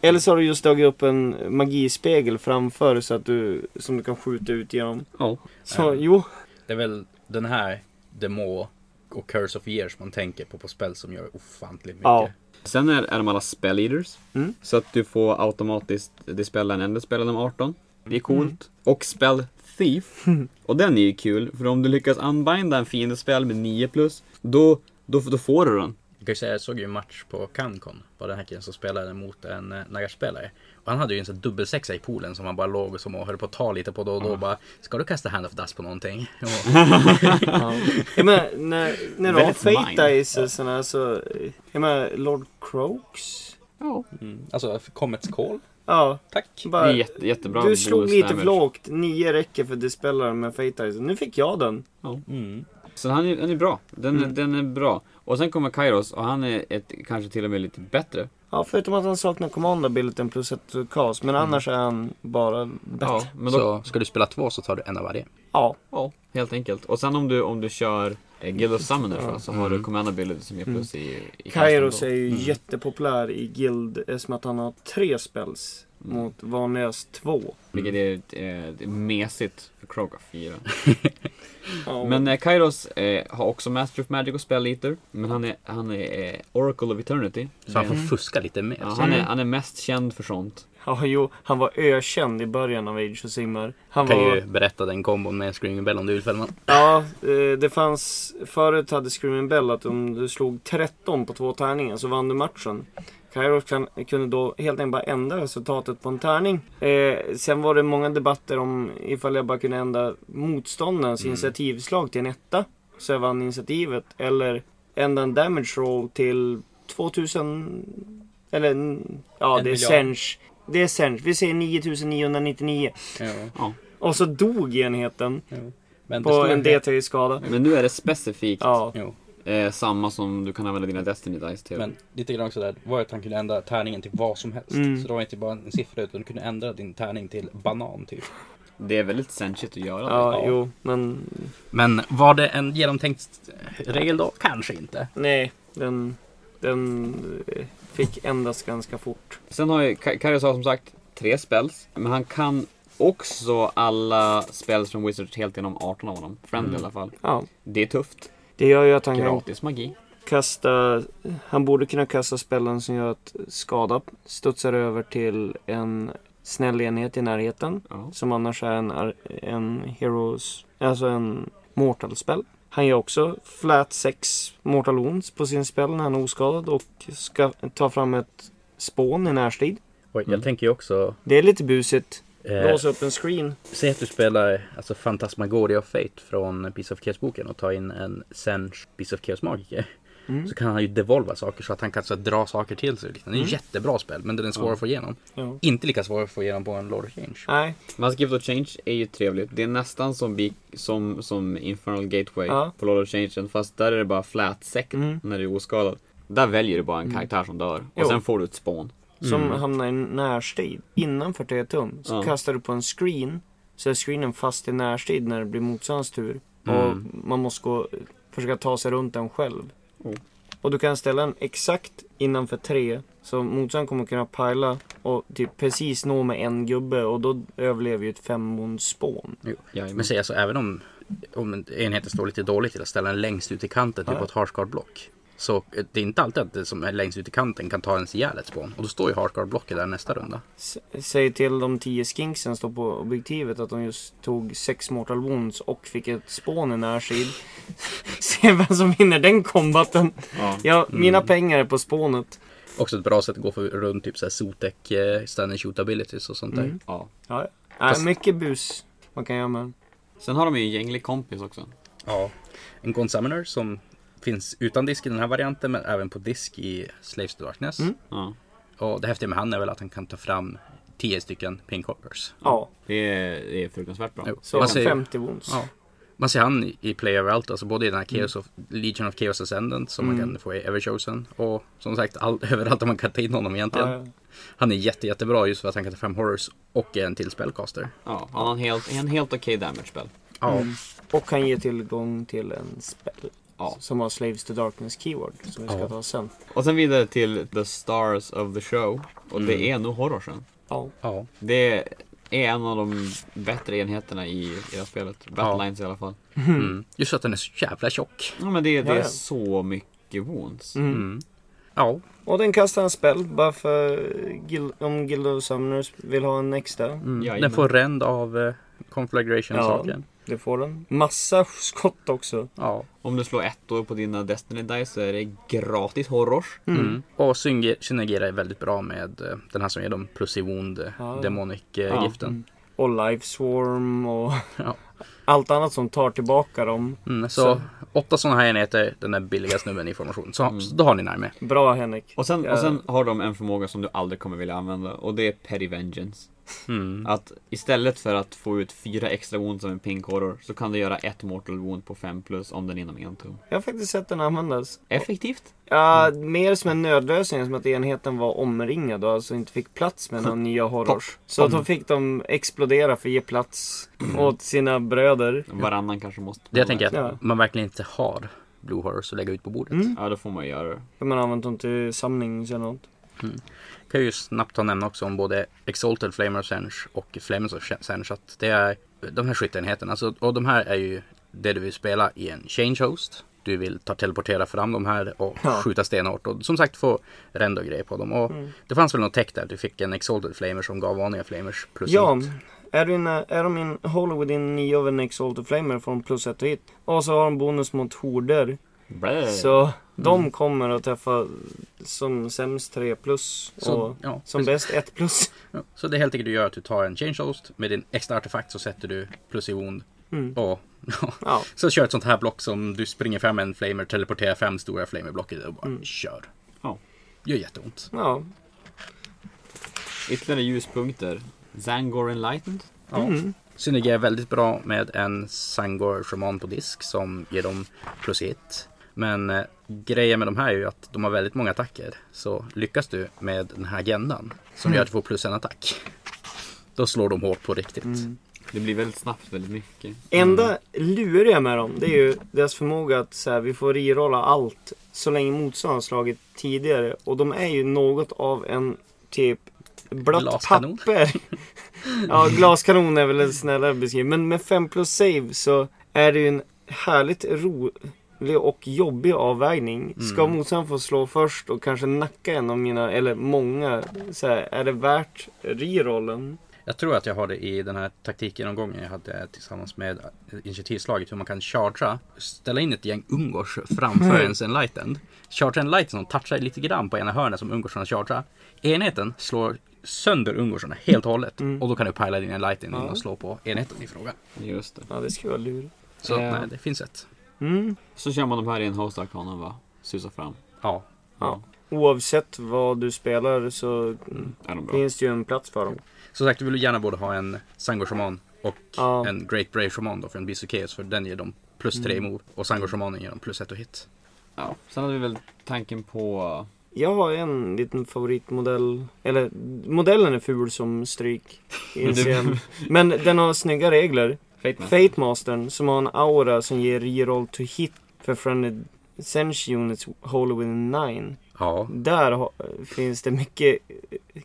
Eller så har du just tagit upp en magispegel framför så att du, som du kan skjuta ut genom. Ja. Så Ja. jo, Det är väl den här Demo och Curse of Years man tänker på på spel som gör ofantligt mycket. Ja. Sen är, är de alla spell eaters. Mm. Så att du får automatiskt dispella en enda spel om 18. Det är coolt. Mm. Och spell thief. och den är ju kul. För om du lyckas unbinda en fiendespel med 9 plus. Då, då, då får du den. Jag kan ju säga, jag såg ju en match på Cancon. Var den här killen som spelade mot en eh, Nagash-spelare. Och han hade ju en sån dubbelsexa i poolen som han bara låg och, som och höll på att ta lite på då och då. Bara, ska du kasta Hand of Dust på någonting? Ja. Jag menar, när, när du har. Fate Icesarna så... Jag menar, Lord Croaks? Ja. mm, alltså, Comets Call. Ja, Tack. Det är bara... jätte, jättebra Du slog lite för lågt. Nio räcker för dispellaren med Fate Ice. Nu fick jag den. Mm. Så han är, han är bra. Den, Mm. den är bra. Och sen kommer Kairos och han är ett, kanske till och med lite bättre. Ja, förutom att han saknar command abilityn plus ett cast. Men annars är han bara bättre. Ja, men då, Så ska du spela två så tar du en av varje. Ja. ja, helt enkelt. Och sen om du, om du kör eh, Guild of Summoners Ja. så har du Mm. command ability som ger plus i, i Kairos är ju Mm. jättepopulär i Guild eftersom att han har tre spells. Mm. Mot vanligast två. Vilket är, eh, det är mesigt för Krog att fira. Ja, Men eh, Kairos eh, har också Master of Magic och Spell Eater. Men han är, han är eh, Oracle of Eternity. Så han får Mm. fuska lite mer. Ja, han, är, han är mest känd för sånt. Ja, jo, han var ökänd i början av Age of Sigmar. Han kan var... ju berätta den kombon med Screaming Bell om du vill Fällman. Ja, eh, det fanns... Förut hade Screaming Bell att om du slog 13 på två tärningar så vann du matchen. Kairos kan, kunde då helt enkelt bara ändra resultatet på en tärning. Eh, sen var det många debatter om ifall jag bara kunde ändra motståndarens Mm. initiativslag till en etta. Så jag vann initiativet. Eller ändra en damage roll till 2000... Eller ja, En det är. Sench. Det är Sench. Vi säger 9999. Ja. Och så dog enheten Men det på en helt- D3 skada. Men nu är det specifikt Ja. Jo. Eh, samma som du kan använda dina Destiny Dice till. Men lite grann också där var att han kunde ändra tärningen till vad som helst. Mm. Så det var inte bara en siffra utan du kunde ändra din tärning till banan typ. Det är väldigt sensigt att göra Ja, Ja. jo, men Men var det en genomtänkt regel då? Kanske inte. nej, den, den eh, fick ändras ganska fort. det. Sen har ju Ka- Kairos har som sagt tre spells. Men han kan också alla spells från Wizards helt genom 18 av dem. Friendly Mm. i alla fall. Ja, Det är tufft. Det gör ju att han kan Gratis magi. kasta, han borde kunna kasta spellen som gör att skada studsar över till en snäll enhet i närheten. Ja. Som annars är en, en heroes, alltså en mortal spell. Han gör också flat 6 mortal wounds på sin spell när han är oskadad och ska ta fram ett spån i närstrid. Och jag Mm. tänker ju också... Det är lite busigt. Eh, Låsa upp en screen. Säg att du spelar alltså Fantasmagoria of Fate från Piece of Chaos-boken och tar in en Sench Piece of Chaos-magiker. Mm. Så kan han ju devolva saker så att han kan så dra saker till sig. Det är en Mm. jättebra spel men den är svår Ja. att få igenom. Ja. Inte lika svår att få igenom på en Lord of Change. Nej, Mass Gift of Change är ju trevligt. Det är nästan som, som, som Infernal Gateway Ja. på Lord of Change. Fast där är det bara flat sec Mm. när du är oskadad. Där väljer du bara en Mm. karaktär som dör. Och Jo. sen får du ett spån. Som Mm. hamnar i närstrid. Innanför 3 tum. Så Ja. kastar du på en screen. Så är screenen fast i närstrid när det blir motståndarens tur. Mm. Och man måste gå, försöka ta sig runt den själv. Oh. Och du kan ställa den exakt innanför 3. Så motståndaren kommer kunna pila och typ precis nå med en gubbe. Och då överlever ju ett femmonds spån. Jajamän. Men säg alltså även om, om enheten står lite dåligt till att ställa den längst ut i kanten typ på ett hardsguard-block. Så eh, det är inte alltid att det som är längst ut i kanten kan ta ens ihjäl ett spån. Och då står ju hardsguard-blocket där nästa runda. S- Säg till de 10 skinksen står på objektivet att de just tog 6 mortal wounds och fick ett spån i närstrid. Se vem som vinner den kombaten. Ja. Ja, mina Mm. pengar är på spånet. Också ett bra sätt att gå för, runt typ såhär Zotek, eh, stand and shoot abilities och sånt där. Mm. ja. Ja, ja. Äh, mycket bus man kan göra med. Sen har de ju en gänglig kompis också. Ja. En Gone Summoner som finns utan disk i den här varianten men även på disk i Slaves to Darkness. Mm. Ja. Och det häftiga med han är väl att han kan ta fram 10 stycken Pinkhoppers. Ja, Det är, det är fruktansvärt bra. Jo. så Man ser- 50 wounds. Ja. Man ser han i- Play överallt, alltså både i den här Chaos of, Legion of Chaos Ascendant som man Mm. kan få i Everchosen. Och som sagt all, överallt där man kan ta in honom egentligen. Ja, ja. Han är jätte, jättebra just för att han kan ta fram horrors och en till spellcaster. Ja, han har en helt, en helt okej damage spell. Ja. Mm. Och kan ge tillgång till en spell. Ja. Som har Slaves to Darkness keyword. Som vi ska Ja. ta sen. Och sen vidare till The Stars of the Show. Och det Mm. är nog horrorsen. Ja. ja. Det är en av de bättre enheterna i, i det här spelet. Battlelines i alla fall. Mm. Just för att den är så jävla tjock. Ja men det, det Ja, är ja. så mycket wounds. Mm. Mm. Ja. Och den kastar en spell bara för om Guild of Summoners vill ha en extra. Mm. Den får ränd av eh, Conflagration Ja. saken. Det får den. Massa skott också. Ja. Om du slår ettor på dina Destiny Dice så är det gratis horrors. Mm. Och synger- synergerar väldigt bra med eh, den här som ger dem plus i wound, eh, Ja. demonic-giften. Mm. Och Life Swarm och Ja. allt annat som tar tillbaka dem. Mm, så, Så. åtta sådana här enheter, den är billiga snubben i formation. Så, Mm. så då har ni närmare. Bra Henrik. Och sen, och sen har de en förmåga som du aldrig kommer vilja använda och det är Petty Vengeance. Mm. Att istället för att få ut fyra extra wound som en pink horror så kan du göra ett mortal wound på 5 plus om den är inom en tum. Jag har faktiskt sett den användas. Effektivt. Ja, mer som en nödlösning, som att enheten var omringad och alltså inte fick plats med några nya horrors. Så då fick de explodera för att ge plats åt sina bröder. Varannan kanske måste. Det jag tänker att Ja. man verkligen inte har Blue Horrors att lägga ut på bordet. Mm. Ja, då får man göra det. Kan man använt dem till samling eller något. Kan ju snabbt ta och nämna också om både Exalted Flamer of Senge och Flames of Senge. Att det är de här skytteenheterna. Alltså, och de här är ju det du vill spela i en change host. Du vill ta teleportera fram de här och Ja. skjuta stenhårt. Och som sagt få rend och grejer på dem. Och Mm. det fanns väl något tech där. Du fick en Exalted Flamer som gav vanliga Flamers plus Ja, hit. är, du inne, är de in Hollow within 9 av en Exalted Flamer får de plus 1 hit. Och så har de bonus mot horder. Blä. Så de kommer att träffa som sämst 3 plus Så, och ja, som precis. bäst 1 plus. Ja, så det helt enkelt du gör är att du tar en change host. Med din extra artefakt så sätter du plus i wound. Mm. Och ja, Så kör ett sånt här block som du springer fram en flamer, teleporterar fem stora flamerblock i och bara Mm. kör. Ja. Gör jätteont. ja. Ytterligare ljuspunkter. Zangor Enlightened. Ja. Mm. Synergerar väldigt bra med en Sangor Shaman på disk som ger dem plus hit. Men eh, grejen med de här är ju att de har väldigt många attacker. Så lyckas du med den här agendan som Mm. gör att du får plus en attack. Då slår de hårt på riktigt. Mm. Det blir väldigt snabbt väldigt mycket. Enda luriga med dem, det är ju deras förmåga att så här, vi får rerolla allt så länge motståndaren har slagit tidigare. Och de är ju något av en typ blött Glaskanon. papper. ja, glaskanon är väl en snällare beskrivning. Men med 5 plus save så är det ju en härligt rolig och jobbig avvägning. Ska Mm. motståndaren få slå först och kanske nacka en av mina, eller många, så här, är det värt rerollen? Jag tror att jag har det i den här taktikgenomgången jag hade tillsammans med initiativslaget hur man kan chartra, ställa in ett gäng ungors framför ens enlightened. Chartra en light som touchar lite grann på ena hörnet som ungorsarna chartrar. Enheten slår sönder ungorsarna helt och hållet Mm. och då kan du pila din enlightened in Ja. och slå på enheten i fråga. Just det. Ja, det skulle vara lurigt. Så Ja. nej, det finns ett. Mm. Så kör man de här i en host arcana va? Susar fram. Ja, Ja. Oavsett vad du spelar så mm, finns det ju en plats för dem. som sagt du vill gärna både ha en Sangor Shaman och Ja. en Great Brave Shaman då för en Bisokeus för den ger dem plus tre i move och Sangor Shamanen ger dem plus ett och hit. Ja. Sen hade vi väl tanken på... Jag har en liten favoritmodell. Eller modellen är ful som stryk. Men den har snygga regler. Fate Mastern som har en aura som ger reroll to hit för friendly Sense Units Holy within 9. Ja, Där finns det mycket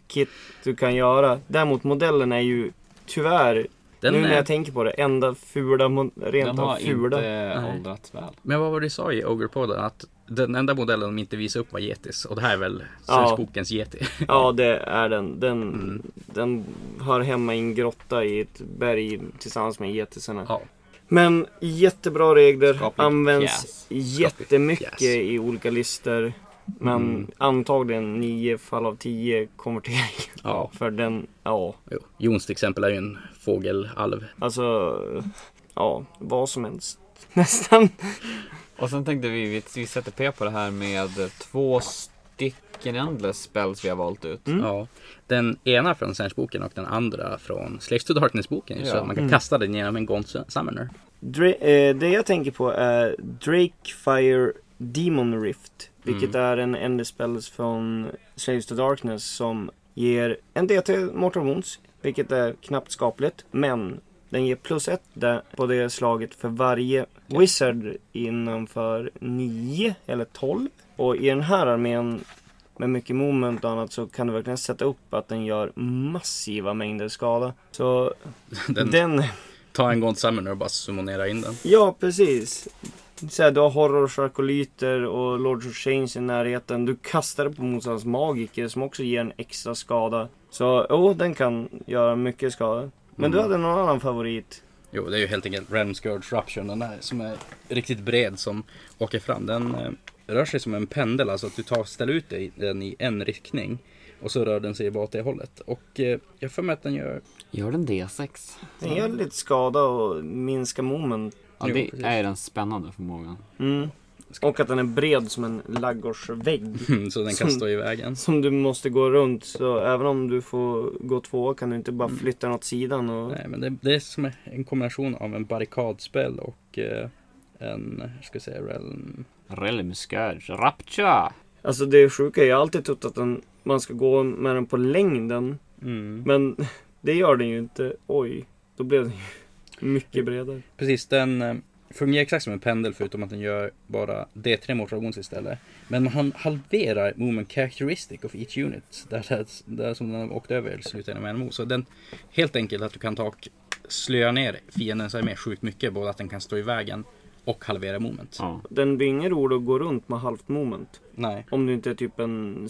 kit du kan göra. Däremot modellen är ju tyvärr, den nu när är... jag tänker på det, enda fula, rent Den av har fula. inte Nej. åldrats väl. Men vad var det du sa i Ogre-podden? Att den enda modellen de inte visade upp var Yetis. Och det här är väl Ja. Bokens Yeti. Ja, det är den. Den, Mm. den hör hemma i en grotta i ett berg tillsammans med getisarna. Ja. Men jättebra regler. Skaplig Används pjäs. jättemycket pjäs. i olika listor. Men Mm. antagligen 9 fall av 10 konvertering. Ja. För den, ja. Jo. Jons till exempel är ju en fågelalv. Alltså, ja, vad som helst. Nästan. Och sen tänkte vi, vi, vi sätter P på det här med två stycken endless spells vi har valt ut. Mm. Ja. Den ena från Sense-boken och den andra från Slaves to Darkness-boken. Så Ja. att man kan Mm. kasta den genom en Gaunt Summoner. Dra- eh, det jag tänker på är Drakefire Demon Rift. Vilket Mm. är en endless spells från Slaves to Darkness som ger en DT Mortal Wounds. Vilket är knappt skapligt. Men den ger plus ett på det slaget för varje Wizard innanför 9 eller 12. Och i den här armén med mycket moment och annat så kan du verkligen sätta upp att den gör massiva mängder skada. Så Den, den Ta en Gaunt Summoner och bara summonera in den. Ja, precis. Så här, du har horrors, arkolyter och Lords of Change i närheten. Du kastar det på motståndarens magiker som också ger en extra skada. Så jo, den kan göra mycket skada. Men du Mm. hade någon annan favorit? Jo, det är ju helt enkelt Scourge Rupture, den där som är riktigt bred som åker fram. Den eh, rör sig som en pendel, alltså att du tar, ställer ut dig, den i en riktning. Och så rör den sig bara åt det hållet. Och eh, jag får mig att den gör... Gör den D6? Den gör lite skada och minskar moment. Ja, det är den spännande förmågan. Mm. Och att den är bred som en laggårdsvägg. så den kan Som- stå i vägen. Som du måste gå runt. Så även om du får gå två kan du inte bara flytta den åt sidan. Och... Nej, men det, det är som en kombination av en barrikadspel och eh, en, ska jag säga, realm... Realm Scourge Rapture! Alltså det sjuka är, jag har alltid trott att den, man ska gå med den på längden. Mm. Men det gör den ju inte. Oj, då blev den ju mycket bredare. Precis, den eh, fungerar exakt som en pendel förutom att den gör bara D3 mortal wounds istället. Men han halverar movement characteristic of each unit. Där, där, där som den har åkt över i slutändan med en move. Så den, helt enkelt att du kan ta och slöa ner fiendens armé sjukt mycket. Både att den kan stå i vägen och halvera moment. Ja. Den blir ingen rolig att gå runt med halvt moment. Nej, Om du inte är typ en,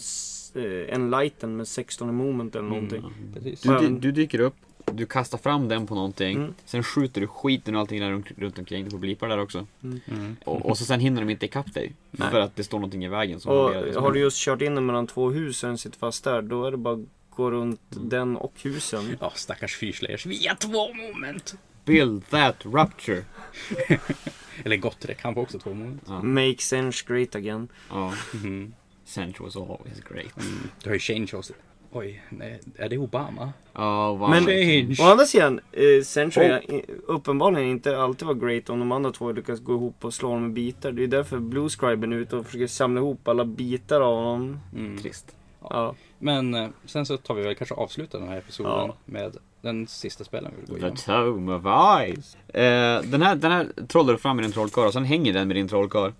eh, en lighten med 16 i moment eller någonting. precis. Du, du, du dyker upp, du kastar fram den på någonting, Mm. sen skjuter du skiten och allting där runt, runt omkring. Du får blipa där också. Mm. Och, och så sen hinner de inte ikapp dig. Nej. För att det står någonting i vägen som Och dig. har du just kört in den mellan två hus och den sitter fast där, då är det bara att gå runt den och husen. Ja, stackars fyrslayers. Vi har två moment! Build that rupture! Eller Gottrek, han får också två moment. Ja. Make sense great again. ja. Mhm. Central was always great. Mm. Du har ju Change också. Oj, nej, är det Obama? Ja, vad Men- Change! Å andra sidan, eh, Century Oh. uppenbarligen inte alltid var great om de andra två lyckas gå ihop och slå honom med bitar. Det är därför Blue Scriben är ute och försöker samla ihop alla bitar av honom. Mm. Trist. Ja. Men eh, sen så tar vi väl kanske avsluta den här episoden Ja. med den sista spelen vi vill gå The igenom. Tome of Ice. Eh, den, här, den här trollar du fram med din trollkarl och sen hänger den med din trollkarl.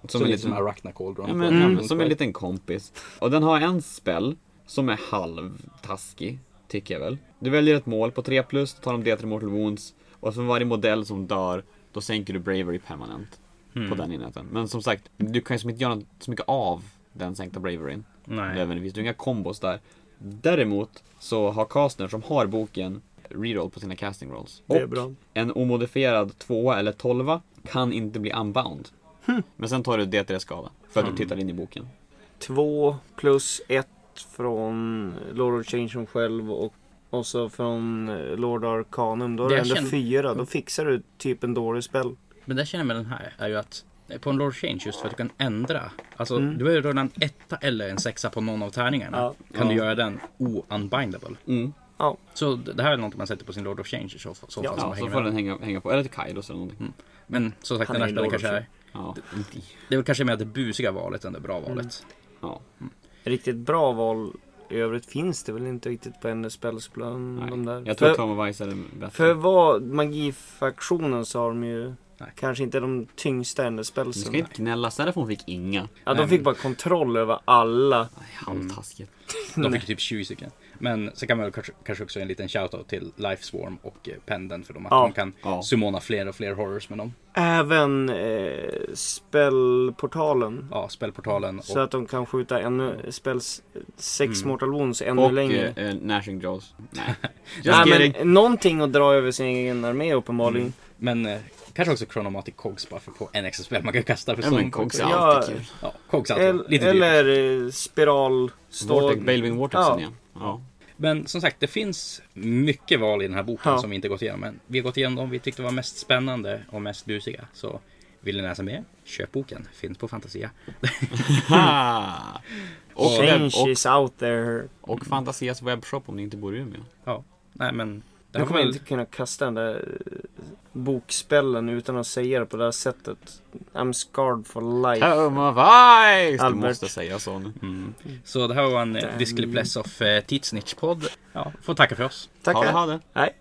Som, Som en lite som liten, Arachna Cauldron. ja, men, Hamlins som en liten kompis. Och den har en spell som är halvtaskig, tycker jag väl. Du väljer ett mål på 3 plus, tar de D3 Mortal Wounds. Och för varje modell som dör, då sänker du Bravery permanent Mm. på den enheten. Men som sagt, du kan ju som inte göra något- så mycket av den sänkta Braveryn. Nej. Nödvändigtvis. Du har inga kombos där. Däremot så har Castner som har boken reroll på sina casting rolls. Det är Och bra. en omodifierad tvåa eller tolva kan inte bli unbound. Men sen tar du D3 skada. För att du tittar in i boken. Två plus ett från Lord of Change själv och, och så från eh, Lord Arcanum. Då är Det det ändå känner- fyra. Då fixar du typ en dålig spel. Men det jag känner med den här är ju att eh, på en Lord Change just för att du kan ändra. Alltså Mm. du har ju redan en etta eller en sexa på någon av tärningarna. Ja. Kan du Ja. göra den o-unbindable. Mm. Ja. Så det det här är något man sätter på sin Lord of Change i så, så Ja, fall. som Ja, så får den hänga, hänga på. Eller till Kairos eller någonting. Men som sagt Han den här kanske är. Ja. Det är väl kanske mer det busiga valet än det bra valet. ja. Riktigt bra val i övrigt finns det väl inte riktigt på bland Nej. de där. Jag tror of Ice är bättre. för vad magifaktionen så har de ju Nej. kanske inte de tyngsta NS Du ska inte gnälla, Serafon fick inga. Ja, de fick bara kontroll över alla. Halvtaskigt. De fick typ 20 stycken. Men så kan man väl kanske, också ge en liten shoutout till Life Swarm och eh, Pendant för dem. Att Ja. de kan Ja. summona fler och fler horrors med dem. Även eh, spellportalen. Ja, spelportalen Så och att de kan skjuta ännu spells sex Mm. mortal wounds ännu Och längre. eh, eh, Nashing Jaws. Nej. Nej men någonting att dra över sin egen armé uppenbarligen. Men eh, kanske också Chronomatic Cogs bara för på en extra spel man kan kasta för Ja men Cogs är alltid kul. Ja, Cogs alltid. El- Lite eller eh, spiral. Vortex, Baleving Vortexen Ja. ja. ja. Men som sagt, det finns mycket val i den här boken Ja. som vi inte gått igenom. Men vi har gått igenom de vi tyckte var mest spännande och mest busiga. Så vill ni läsa mer? Köp boken. Finns på Fantasia. Och, Change och, is out there. och Fantasias webbshop om ni inte bor i Umeå. Ja, nej men. Här kommer inte kunna kasta den där eh, bokspellen utan att säga det på det här sättet. I'm scarred for life. Home of Ice! Du Albert. måste säga så nu. mm. Så det här var en eh, Discley Pless of eh, Titsnitch-podd. Ja, får tacka för oss. Tackar. Ha det, ha det. Hej.